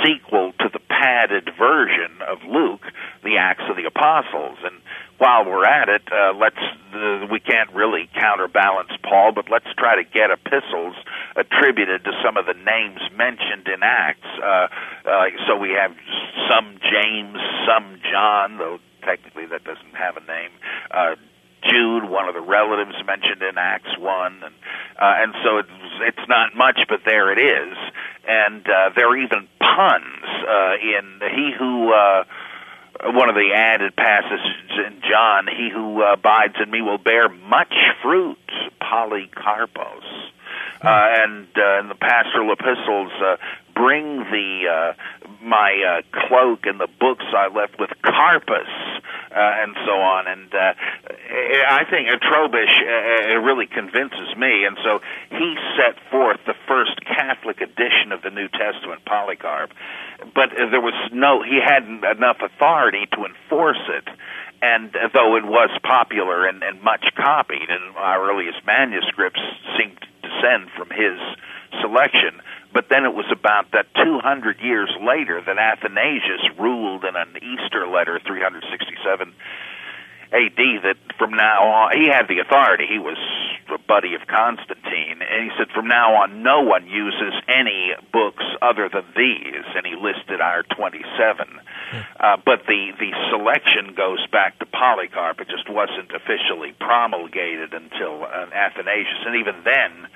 [SPEAKER 4] sequel to the padded version of Luke, the Acts of the Apostles. And while we're at it, uh, let's uh, we can't really counterbalance Paul, but let's try to get epistles attributed to some of the names mentioned in Acts. Uh, uh, so we have some James, some John, though technically that doesn't have a name. Uh, Jude, one of the relatives mentioned in Acts one, and uh, and so it's it's not much, but there it is, and uh, there are even puns uh, in he who. Uh, one of the added passages in John, he who uh, abides in me will bear much fruit, polycarpos. Uh, and uh, in the pastoral epistles, uh, bring the uh, my uh, cloak and the books I left with Carpus, uh, and so on. And uh, I think Trobisch uh, really convinces me, and so he set forth the first Catholic edition of the New Testament, Polycarp. But there was no, he hadn't enough authority to enforce it. And though it was popular and, and much copied, and our earliest manuscripts seem to descend from his selection, but then it was about that 200 years later that Athanasius ruled in an Easter letter, 367 AD, that from now on, he had the authority. He was a buddy of Constantine. And he said, from now on, no one uses any books other than these. And he listed our 27. Uh, but the, the selection goes back to Polycarp. It just wasn't officially promulgated until uh, Athanasius. And even then,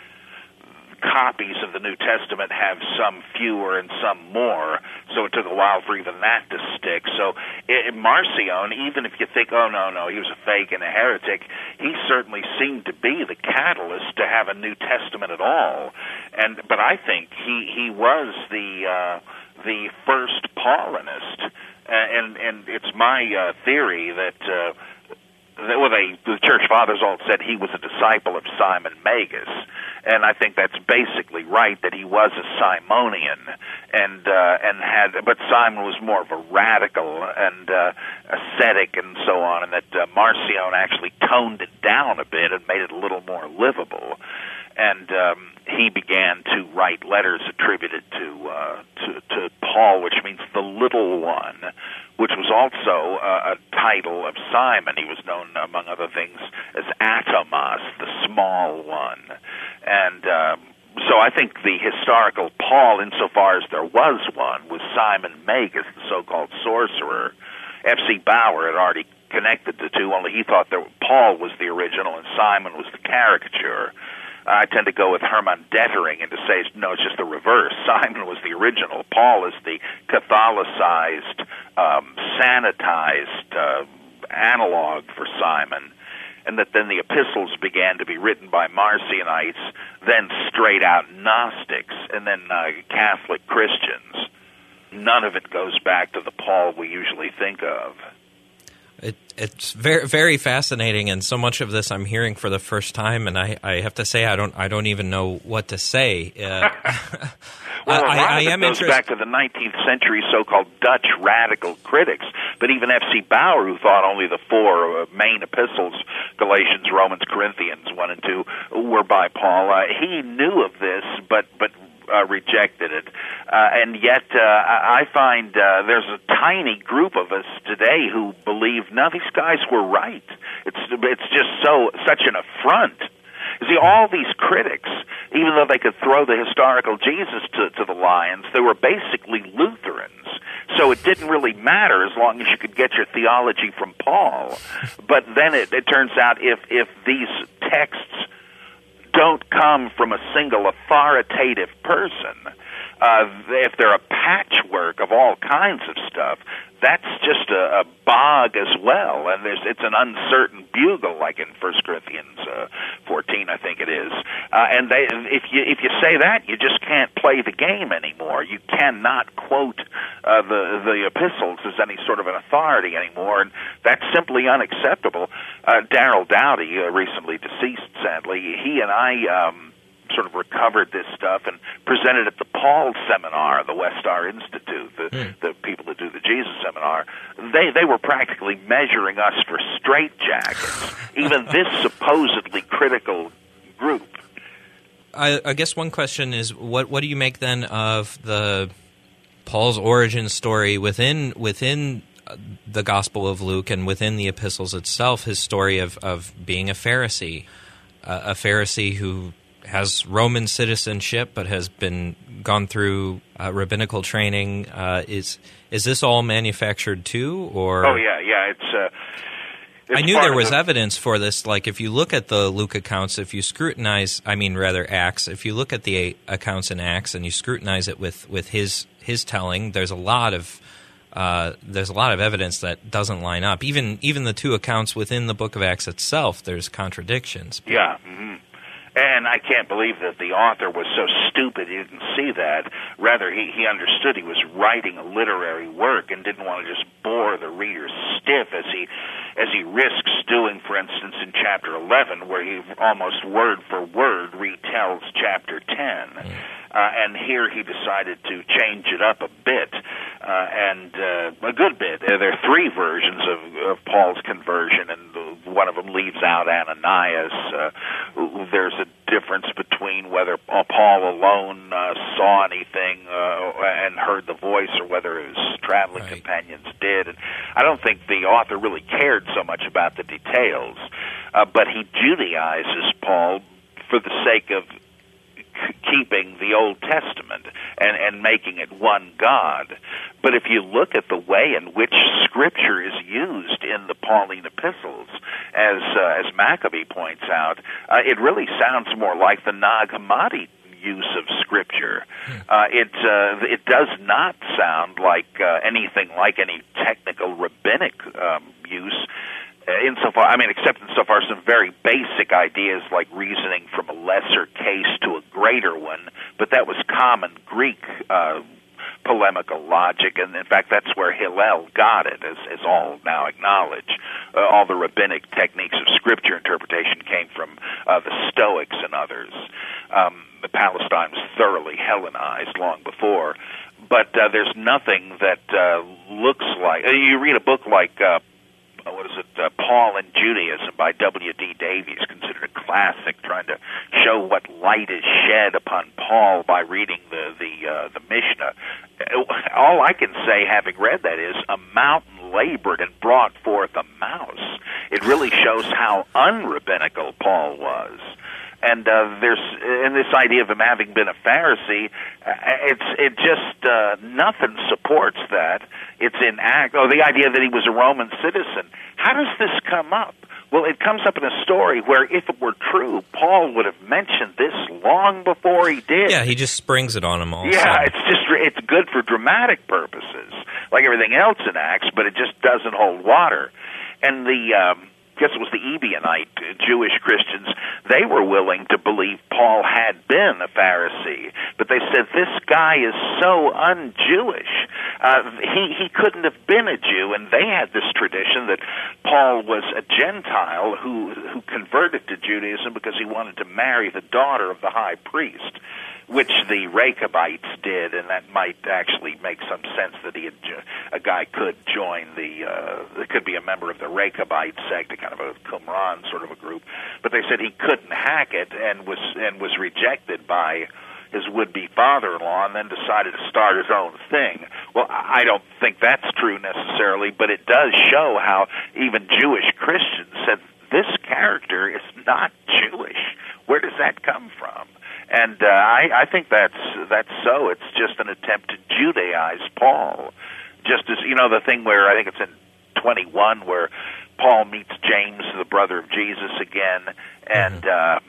[SPEAKER 4] copies of the New Testament have some fewer and some more, so it took a while for even that to stick. So it, Marcion, even if you think, oh no, no, he was a fake and a heretic, he certainly seemed to be the catalyst to have a New Testament at all. And but I think he he was the uh, the first Paulinist, and and it's my uh, theory that. Uh, well, they, the church fathers all said he was a disciple of Simon Magus, and I think that's basically right that he was a Simonian, and uh, and had, but Simon was more of a radical and uh, ascetic and so on, and that uh, Marcion actually toned it down a bit and made it a little more livable, and. Um, he began to write letters attributed to, uh, to to Paul, which means the little one, which was also uh, a title of Simon. He was known, among other things, as Atomos, the small one. And um, so I think the historical Paul, insofar as there was one, was Simon Magus, the so-called sorcerer. F.C. Baur had already connected the two, only he thought that Paul was the original and Simon was the caricature. I tend to go with Hermann Detering and to say no, it's just the reverse. Simon was the original. Paul is the Catholicized, um, sanitized uh, analog for Simon, and that then the epistles began to be written by Marcionites, then straight out Gnostics, and then uh, Catholic Christians. None of it goes back to the Paul we usually think of.
[SPEAKER 2] It, it's very very fascinating, and so much of this I'm hearing for the first time, and I, I have to say I don't I don't even know what to say. Uh,
[SPEAKER 4] well, I, I, am goes back to the 19th century so-called Dutch radical critics, but even F.C. Baur, who thought only the four uh, main epistles Galatians, Romans, Corinthians, one and two, were by Paul, uh, he knew of this, but but uh, rejected it. Uh, and yet, uh, I find uh, there's a tiny group of us today who believe, no, these guys were right. It's it's just so such an affront. You see, all these critics, even though they could throw the historical Jesus to, to the lions, they were basically Lutherans. So it didn't really matter as long as you could get your theology from Paul. But then it, it turns out if if these texts don't come from a single authoritative person, uh, if they're a patchwork of all kinds of stuff, that's just a, a bog as well, and there's it's an uncertain bugle, like in First Corinthians uh, 14, I think it is. Uh, and they, if you if you say that, you just can't play the game anymore. You cannot quote uh, the the epistles as any sort of an authority anymore, and that's simply unacceptable. Uh, Darrell Doughty, uh, recently deceased, sadly, he and I. Um, sort of recovered this stuff and presented at the Paul Seminar, the Westar Institute, the, mm. the people that do the Jesus Seminar. They they were practically measuring us for straitjackets. even this supposedly critical group.
[SPEAKER 2] I, I guess one question is what what do you make then of the Paul's origin story within within the Gospel of Luke and within the epistles itself, his story of, of being a Pharisee, uh, a Pharisee who has Roman citizenship but has been gone through uh, rabbinical training. Uh, is is this all manufactured too, or?
[SPEAKER 4] Oh yeah, yeah. It's uh, It's
[SPEAKER 2] I knew there was
[SPEAKER 4] the-
[SPEAKER 2] evidence for this. Like, if you look at the Luke accounts, if you scrutinize, I mean, rather Acts, if you look at the accounts in Acts and you scrutinize it with, with his his telling, there's a lot of uh, there's a lot of evidence that doesn't line up. Even even the two accounts within the Book of Acts itself, there's contradictions.
[SPEAKER 4] Yeah. hmm And I can't believe that the author was so stupid he didn't see that. Rather, he, he understood he was writing a literary work and didn't want to just bore the reader stiff as he as he risks doing, for instance, in chapter 11, where he almost word for word retells chapter 10. Hmm. Uh, and here he decided to change it up a bit, uh, and uh, a good bit. There are three versions of, of Paul's conversion, and one of them leaves out Ananias. Uh, there's a difference between whether Paul alone uh, saw anything uh, and heard the voice, or whether his traveling
[SPEAKER 2] Right.
[SPEAKER 4] companions did. And I don't think the author really cared so much about the details, uh, but he Judaizes Paul for the sake of keeping the Old Testament and, and making it one God. But if you look at the way in which Scripture is used in the Pauline epistles, as uh, as Maccoby points out, uh, it really sounds more like the Nag Hammadi use of Scripture. Uh, it uh, it does not sound like uh, anything like any technical rabbinic um, use insofar, I mean, except insofar some very basic ideas like reasoning from a lesser case to a greater one, but that was common Greek uh, polemical logic, and in fact, that's where Hillel got it, as, as all now acknowledge. Uh, all the rabbinic techniques of scripture interpretation came from uh, the Stoics and others. Um, the Palestine was thoroughly Hellenized long before, but uh, there's nothing that uh, looks like. Uh, you read a book like. Uh, uh, what is it? Uh, Paul and Judaism by W. D. Davies, considered a classic, trying to show what light is shed upon Paul by reading the the uh, the Mishnah. Uh, All I can say, having read that, is a mountain labored and brought forth a mouse. It really shows how unrabbinical Paul was. And uh, there's and this idea of him having been a Pharisee, uh, it's it just uh, nothing supports that. It's in act. Oh, the idea that he was a Roman citizen. How does this come up? Well, it comes up in a story where, if it were true, Paul would have mentioned this long before he did.
[SPEAKER 2] Yeah, he just springs it on him all.
[SPEAKER 4] Yeah, it's just it's good for dramatic purposes, like everything else in Acts, but it just doesn't hold water. And the um, guess it was the Ebionite Jewish Christians. They were willing to believe Paul had been a Pharisee, but they said this guy is so un-Jewish. Uh, he he couldn't have been a Jew, and they had this tradition that Paul was a Gentile who who converted to Judaism because he wanted to marry the daughter of the high priest which the Rechabites did, and that might actually make some sense that he had, a guy could join the, uh, could be a member of the Rechabite sect, a kind of a Qumran sort of a group. But they said he couldn't hack it and was and was rejected by his would-be father-in-law, and then decided to start his own thing. Well, I don't think that's true necessarily, but it does show how even Jewish Christians said this character is not Jewish. Where does that come from? And uh, I, I think that's that's so. It's just an attempt to Judaize Paul. Just as you know, the thing where I think it's in 21 where Paul meets James, the brother of Jesus, again, and uh,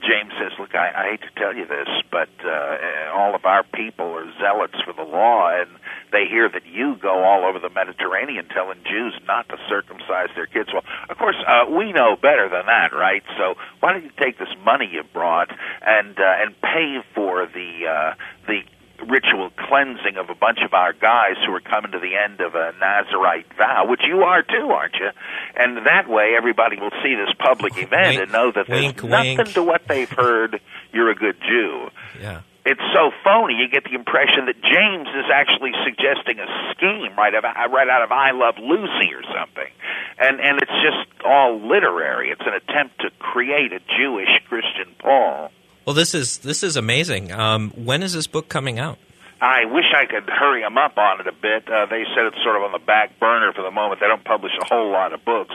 [SPEAKER 4] James says, "Look, I, I hate to tell you this, but uh, all of our people are zealots for the law, and they hear that you go all over the Mediterranean telling Jews not to circumcise their kids. Well, of course, uh, we know better than that, right? So why don't you take this money you brought and uh, and pay for the uh, the ritual cleansing of a bunch of our guys who are coming to the end of a Nazarite vow, which you are too, aren't you? And that way, everybody will see this public event
[SPEAKER 2] Wink,
[SPEAKER 4] and know that there's
[SPEAKER 2] wink,
[SPEAKER 4] nothing
[SPEAKER 2] wink.
[SPEAKER 4] to what they've heard. You're a good Jew
[SPEAKER 2] yeah.
[SPEAKER 4] it's so phony. You get the impression that James is actually suggesting a scheme right out of, right out of I Love Lucy or something, and and it's just all literary. It's an attempt to create a Jewish Christian Paul.
[SPEAKER 2] Well, this is this is amazing. Um, when is this book coming out?
[SPEAKER 4] I wish I could hurry them up on it a bit. Uh, they said it's sort of on the back burner for the moment. They don't publish a whole lot of books,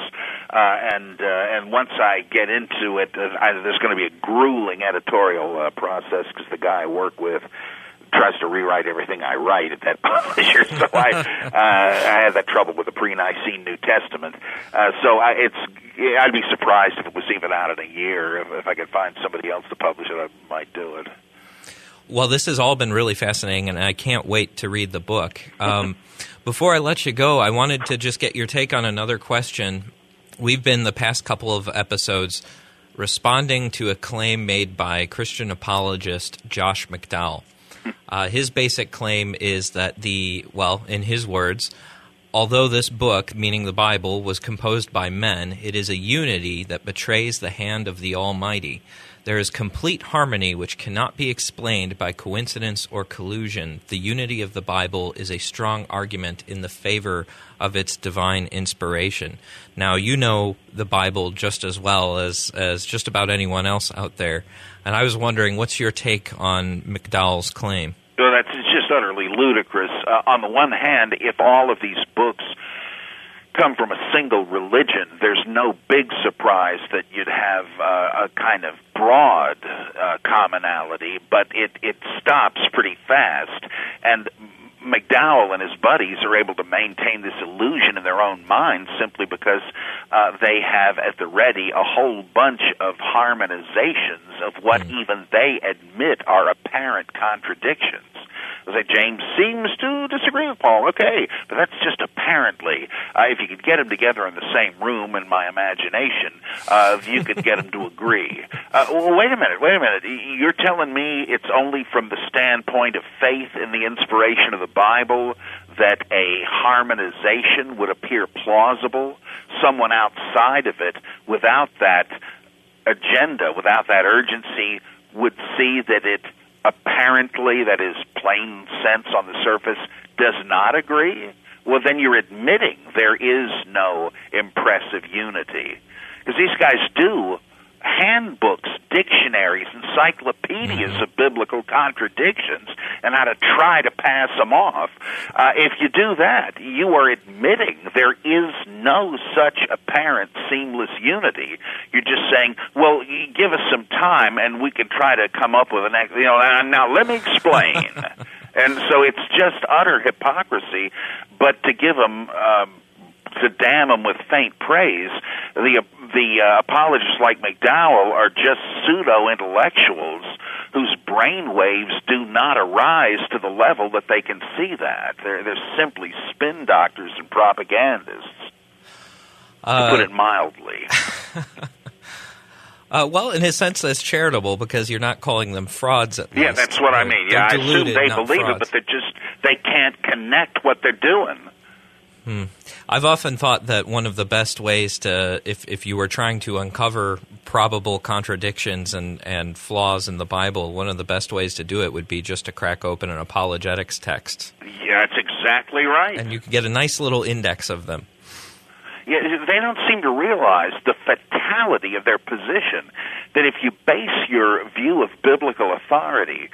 [SPEAKER 4] uh, and uh, and once I get into it, uh, I, there's going to be a grueling editorial uh, process because the guy I work with tries to rewrite everything I write at that publisher. So I uh, I had that trouble with the pre-Nicene New Testament. Uh, so I, it's I'd be surprised if it was even out in a year. If, if I could find somebody else to publish it, I might do it.
[SPEAKER 2] Well, this has all been really fascinating, and I can't wait to read the book. Um, before I let you go, I wanted to just get your take on another question. We've been the past couple of episodes responding to a claim made by Christian apologist Josh McDowell. Uh, his basic claim is that the, well, in his words, although this book, meaning the Bible, was composed by men, it is a unity that betrays the hand of the Almighty. There is complete harmony which cannot be explained by coincidence or collusion. The unity of the Bible is a strong argument in the favor of its divine inspiration. Now, you know the Bible just as well as, as just about anyone else out there. And I was wondering, what's your take on McDowell's claim?
[SPEAKER 4] Well, that's just utterly ludicrous. Uh, on the one hand, if all of these books come from a single religion, there's no big surprise that you'd have uh, a kind of broad uh, commonality, but it it stops pretty fast. And McDowell and his buddies are able to maintain this illusion in their own minds simply because uh, they have at the ready a whole bunch of harmonizations of what mm. even they admit are apparent contradictions. Say James seems to disagree with Paul. Okay, but that's just apparently. Uh, if you could get them together in the same room, in my imagination, uh, you could get them to agree. Uh, well, wait a minute. Wait a minute. You're telling me it's only from the standpoint of faith in the inspiration of the Bible that a harmonization would appear plausible. Someone outside of it, without that agenda, without that urgency, would see that it apparently, that is plain sense on the surface, does not agree, well, then you're admitting there is no impressive unity. Because these guys do handbooks, dictionaries, encyclopedias mm-hmm. of biblical contradictions and how to try to pass them off. Uh, if you do that, you are admitting there is no such apparent seamless unity. You're just saying, well, give us some time and we can try to come up with an, you know, now let me explain. and so it's just utter hypocrisy, but to give them, um, to damn them with faint praise. The the uh, apologists like McDowell are just pseudo intellectuals whose brain waves do not arise to the level that they can see that. They're they're simply spin doctors and propagandists. Uh, to put it mildly.
[SPEAKER 2] Uh, well, in a sense, that's charitable because you're not calling them frauds. At
[SPEAKER 4] yeah, that's what I mean. Yeah,
[SPEAKER 2] I
[SPEAKER 4] assume they believe
[SPEAKER 2] frauds.
[SPEAKER 4] it, but they just they can't connect what they're doing.
[SPEAKER 2] Hmm. I've often thought that one of the best ways to, if, if you were trying to uncover probable contradictions and, and flaws in the Bible, one of the best ways to do it would be just to crack open an apologetics text.
[SPEAKER 4] Yeah, that's exactly right.
[SPEAKER 2] And you could get a nice little index of them.
[SPEAKER 4] Yeah, they don't seem to realize the fatality of their position. That if you base your view of biblical authority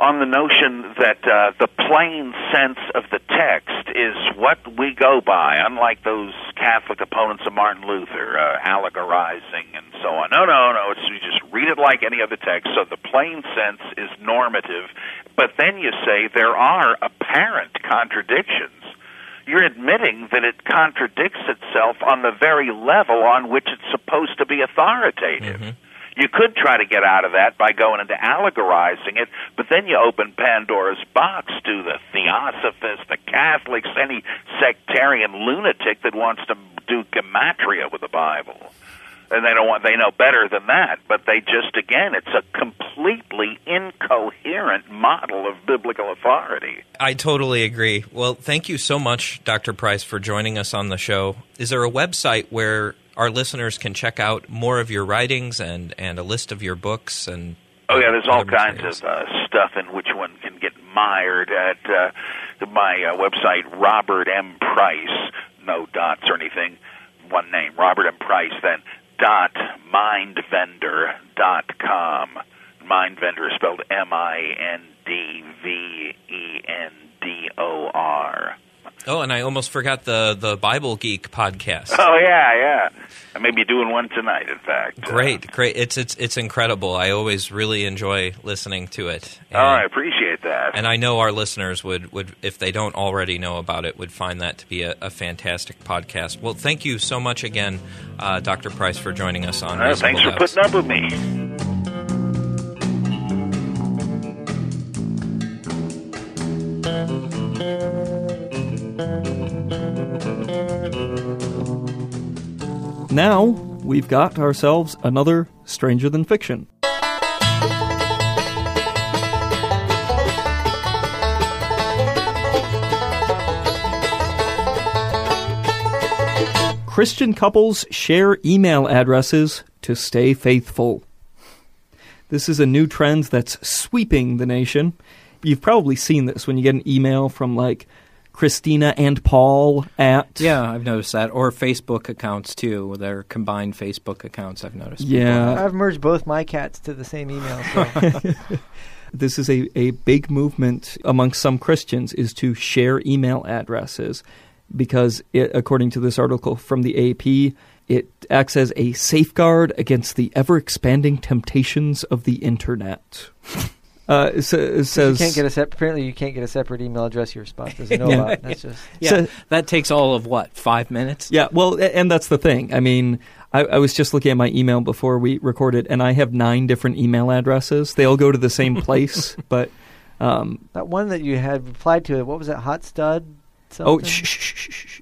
[SPEAKER 4] on the notion that uh, the plain sense of the text is what we go by, unlike those Catholic opponents of Martin Luther, uh, allegorizing and so on. No, no, no. It's you just read it like any other text. So the plain sense is normative, but then you say there are apparent contradictions. You're admitting that it contradicts itself on the very level on which it's supposed to be authoritative. Mm-hmm. You could try to get out of that by going into allegorizing it, but then you open Pandora's box to the theosophists, the Catholics, any sectarian lunatic that wants to do gematria with the Bible. And they don't want they know better than that, but they just again it's a completely incoherent model of biblical authority.
[SPEAKER 2] I totally agree. Well, thank you so much Dr. Price for joining us on the show. Is there a website where our listeners can check out more of your writings and, and a list of your books and
[SPEAKER 4] Oh yeah, there's all kinds of uh, stuff in which one can get mired at uh, my uh, website, Robert M. Price, no dots or anything, one name, Robert M. Price. Then dot mindvendor dot com. Mindvendor is spelled M I N D V E N D O R.
[SPEAKER 2] Oh, and I almost forgot the the Bible Geek podcast.
[SPEAKER 4] Oh yeah, yeah. I may be doing one tonight. In fact,
[SPEAKER 2] Great, great. It's it's it's incredible. I always really enjoy listening to it.
[SPEAKER 4] Uh, all right, appreciate that.
[SPEAKER 2] And I know our listeners would, would, if they don't already know about it, would find that to be a, a fantastic podcast. Well, thank you so much again, uh, Dr. Price, for joining us on.
[SPEAKER 4] Uh, thanks for
[SPEAKER 2] Doubts.
[SPEAKER 4] putting up with me.
[SPEAKER 1] Now we've got ourselves another Stranger Than Fiction. Christian couples share email addresses to stay faithful. This is a new trend that's sweeping the nation. You've probably seen this when you get an email from like Christina and Paul at
[SPEAKER 2] Yeah, I've noticed that. Or Facebook accounts too. Their combined Facebook accounts. I've noticed.
[SPEAKER 1] Yeah.
[SPEAKER 2] have.
[SPEAKER 3] I've merged both my cats to the same email. So
[SPEAKER 1] this is a, a big movement amongst some Christians is to share email addresses because it, according to this article from the AP, it acts as a safeguard against the ever expanding temptations of the internet. Uh, it, sa-
[SPEAKER 3] you can't get a sep- apparently you can't get a separate email address your spouse doesn't know
[SPEAKER 1] Yeah.
[SPEAKER 3] about. That's just
[SPEAKER 2] Yeah,
[SPEAKER 1] So-
[SPEAKER 2] that takes all of what five minutes.
[SPEAKER 1] Yeah, well, and that's the thing. I mean, I, I was just looking at my email before we recorded, and I have nine different email addresses. They all go to the same place, but um,
[SPEAKER 3] that one that you had replied to. What was that? Hot stud.
[SPEAKER 1] oh,
[SPEAKER 3] something?
[SPEAKER 1] shh, shh, shh, shh, shh,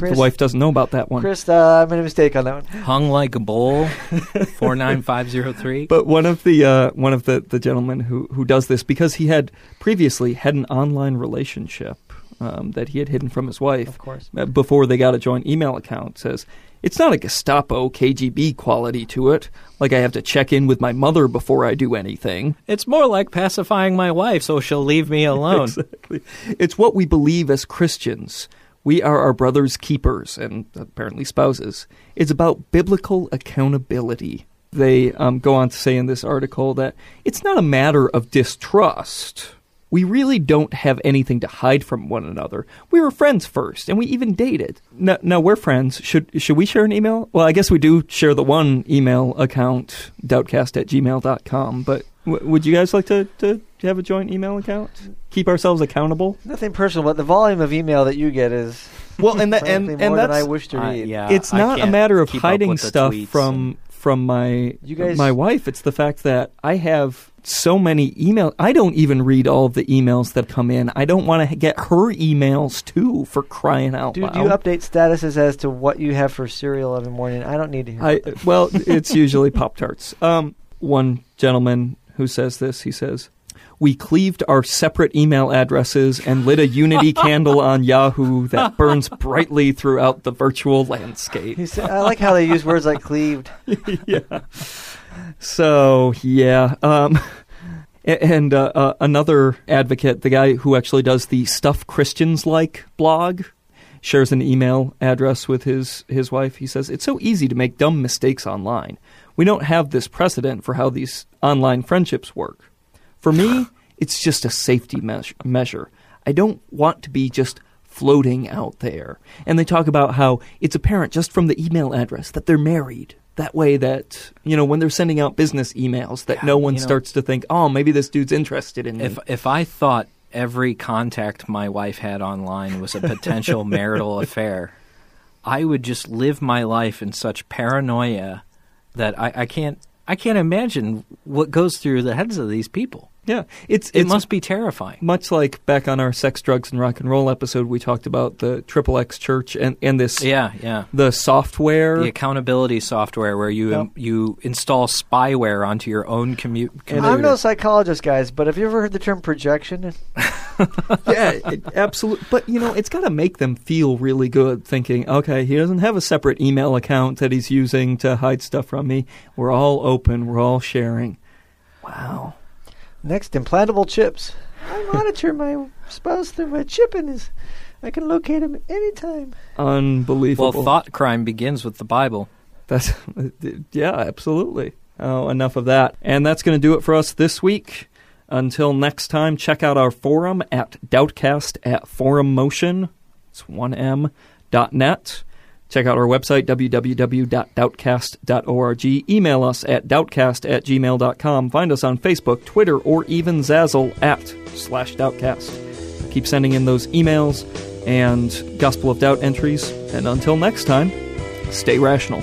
[SPEAKER 1] shh.
[SPEAKER 3] Oh,
[SPEAKER 1] the wife doesn't know about that one.
[SPEAKER 3] Chris, uh, I made a mistake on that one.
[SPEAKER 2] Hung like a bull, Four nine five zero three.
[SPEAKER 1] But one of the uh, one of the, the gentlemen who, who does this because he had previously had an online relationship um, that he had hidden from his wife
[SPEAKER 3] Of course.
[SPEAKER 1] uh, before they got a joint email account says it's not a Gestapo KGB quality to it. Like I have to check in with my mother before I do anything.
[SPEAKER 2] It's more like pacifying my wife so she'll leave me alone.
[SPEAKER 1] exactly. It's what we believe as Christians. We are our brother's keepers and apparently spouses. It's about biblical accountability. They um, go on to say in this article that it's not a matter of distrust. We really don't have anything to hide from one another. We were friends first, and we even dated. No, no, we're friends. Should should we share an email? Well, I guess we do share the one email account, doubtcast at gmail.com. But w- would you guys like to, to have a joint email account? Keep ourselves accountable?
[SPEAKER 3] Nothing personal, but the volume of email that you get is
[SPEAKER 1] Well, and that,
[SPEAKER 3] frankly
[SPEAKER 1] and,
[SPEAKER 3] more
[SPEAKER 1] and
[SPEAKER 3] than I wish to
[SPEAKER 2] Uh,
[SPEAKER 3] read.
[SPEAKER 2] yeah,
[SPEAKER 1] it's not a matter of hiding stuff from from my
[SPEAKER 3] You guys-
[SPEAKER 1] my wife. It's the fact that I have so many emails. I don't even read all of the emails that come in. I don't want to get her emails too for crying out
[SPEAKER 3] Do,
[SPEAKER 1] loud.
[SPEAKER 3] do you update statuses as to what you have for cereal every morning? I don't need to hear.
[SPEAKER 1] I well, it's usually Pop Tarts. Um, one gentleman who says this, he says, "We cleaved our separate email addresses and lit a unity candle on Yahoo that burns brightly throughout the virtual landscape."
[SPEAKER 3] He said, I like how they use words like cleaved.
[SPEAKER 1] yeah. So yeah, um, and uh, uh, another advocate, the guy who actually does the stuff Christians like blog, shares an email address with his his wife. He says it's so easy to make dumb mistakes online. We don't have this precedent for how these online friendships work. For me, it's just a safety meas- measure. I don't want to be just floating out there. And they talk about how it's apparent just from the email address that they're married. That way, that you know, when they're sending out business emails, that no one
[SPEAKER 2] you know-
[SPEAKER 1] starts to think, "Oh, maybe this dude's interested in me."
[SPEAKER 2] If if I thought every contact my wife had online was a potential marital affair, I would just live my life in such paranoia that I, I can't I can't imagine what goes through the heads of these people.
[SPEAKER 1] Yeah, it's
[SPEAKER 2] It
[SPEAKER 1] it's
[SPEAKER 2] must be terrifying.
[SPEAKER 1] much like back on our sex, drugs, and rock and roll episode, we talked about the Triple X Church and and this
[SPEAKER 2] Yeah, yeah.
[SPEAKER 1] the software.
[SPEAKER 2] The accountability software where you
[SPEAKER 3] Yep.
[SPEAKER 2] you install spyware onto your own commu- computer.
[SPEAKER 3] I'm no psychologist, guys, but have you ever heard the term projection?
[SPEAKER 1] yeah, it, absolutely. But you know, it's got to make them feel really good, thinking, okay, he doesn't have a separate email account that he's using to hide stuff from me. We're all open. We're all sharing. Wow.
[SPEAKER 3] Next, implantable chips. I monitor my spouse through my chip in his. I can locate him anytime.
[SPEAKER 1] Unbelievable.
[SPEAKER 2] well, thought crime begins with the Bible.
[SPEAKER 1] That's yeah, absolutely. Oh, enough of that. And that's going to do it for us this week. Until next time, check out our forum at Doubtcast at Forumotion. It's one M dot net. Check out our website, www.doubtcast.org. Email us at doubtcast at gmail.com. Find us on Facebook, Twitter, or even Zazzle at slash doubtcast. Keep sending in those emails and Gospel of Doubt entries. And until next time, stay rational.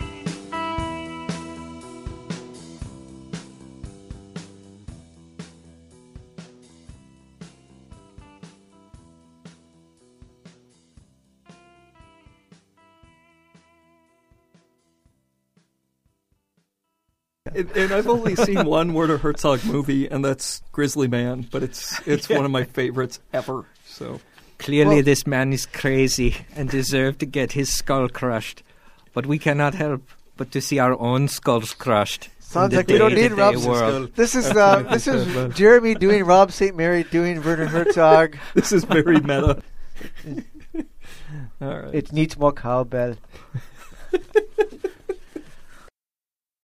[SPEAKER 1] And, and I've only seen one Werner Herzog movie, and that's Grizzly Man, but it's it's one of my favorites ever. So
[SPEAKER 2] Clearly,
[SPEAKER 3] Well-
[SPEAKER 2] this man is crazy and deserved to get his skull crushed. But we cannot help but to see our own skulls crushed.
[SPEAKER 3] Sounds
[SPEAKER 2] the
[SPEAKER 3] like we don't need Rob's
[SPEAKER 2] world.
[SPEAKER 3] This is uh, this is Jeremy doing Rob St. Mary doing Werner Herzog.
[SPEAKER 1] this is very meta. All right.
[SPEAKER 3] It needs more cowbell.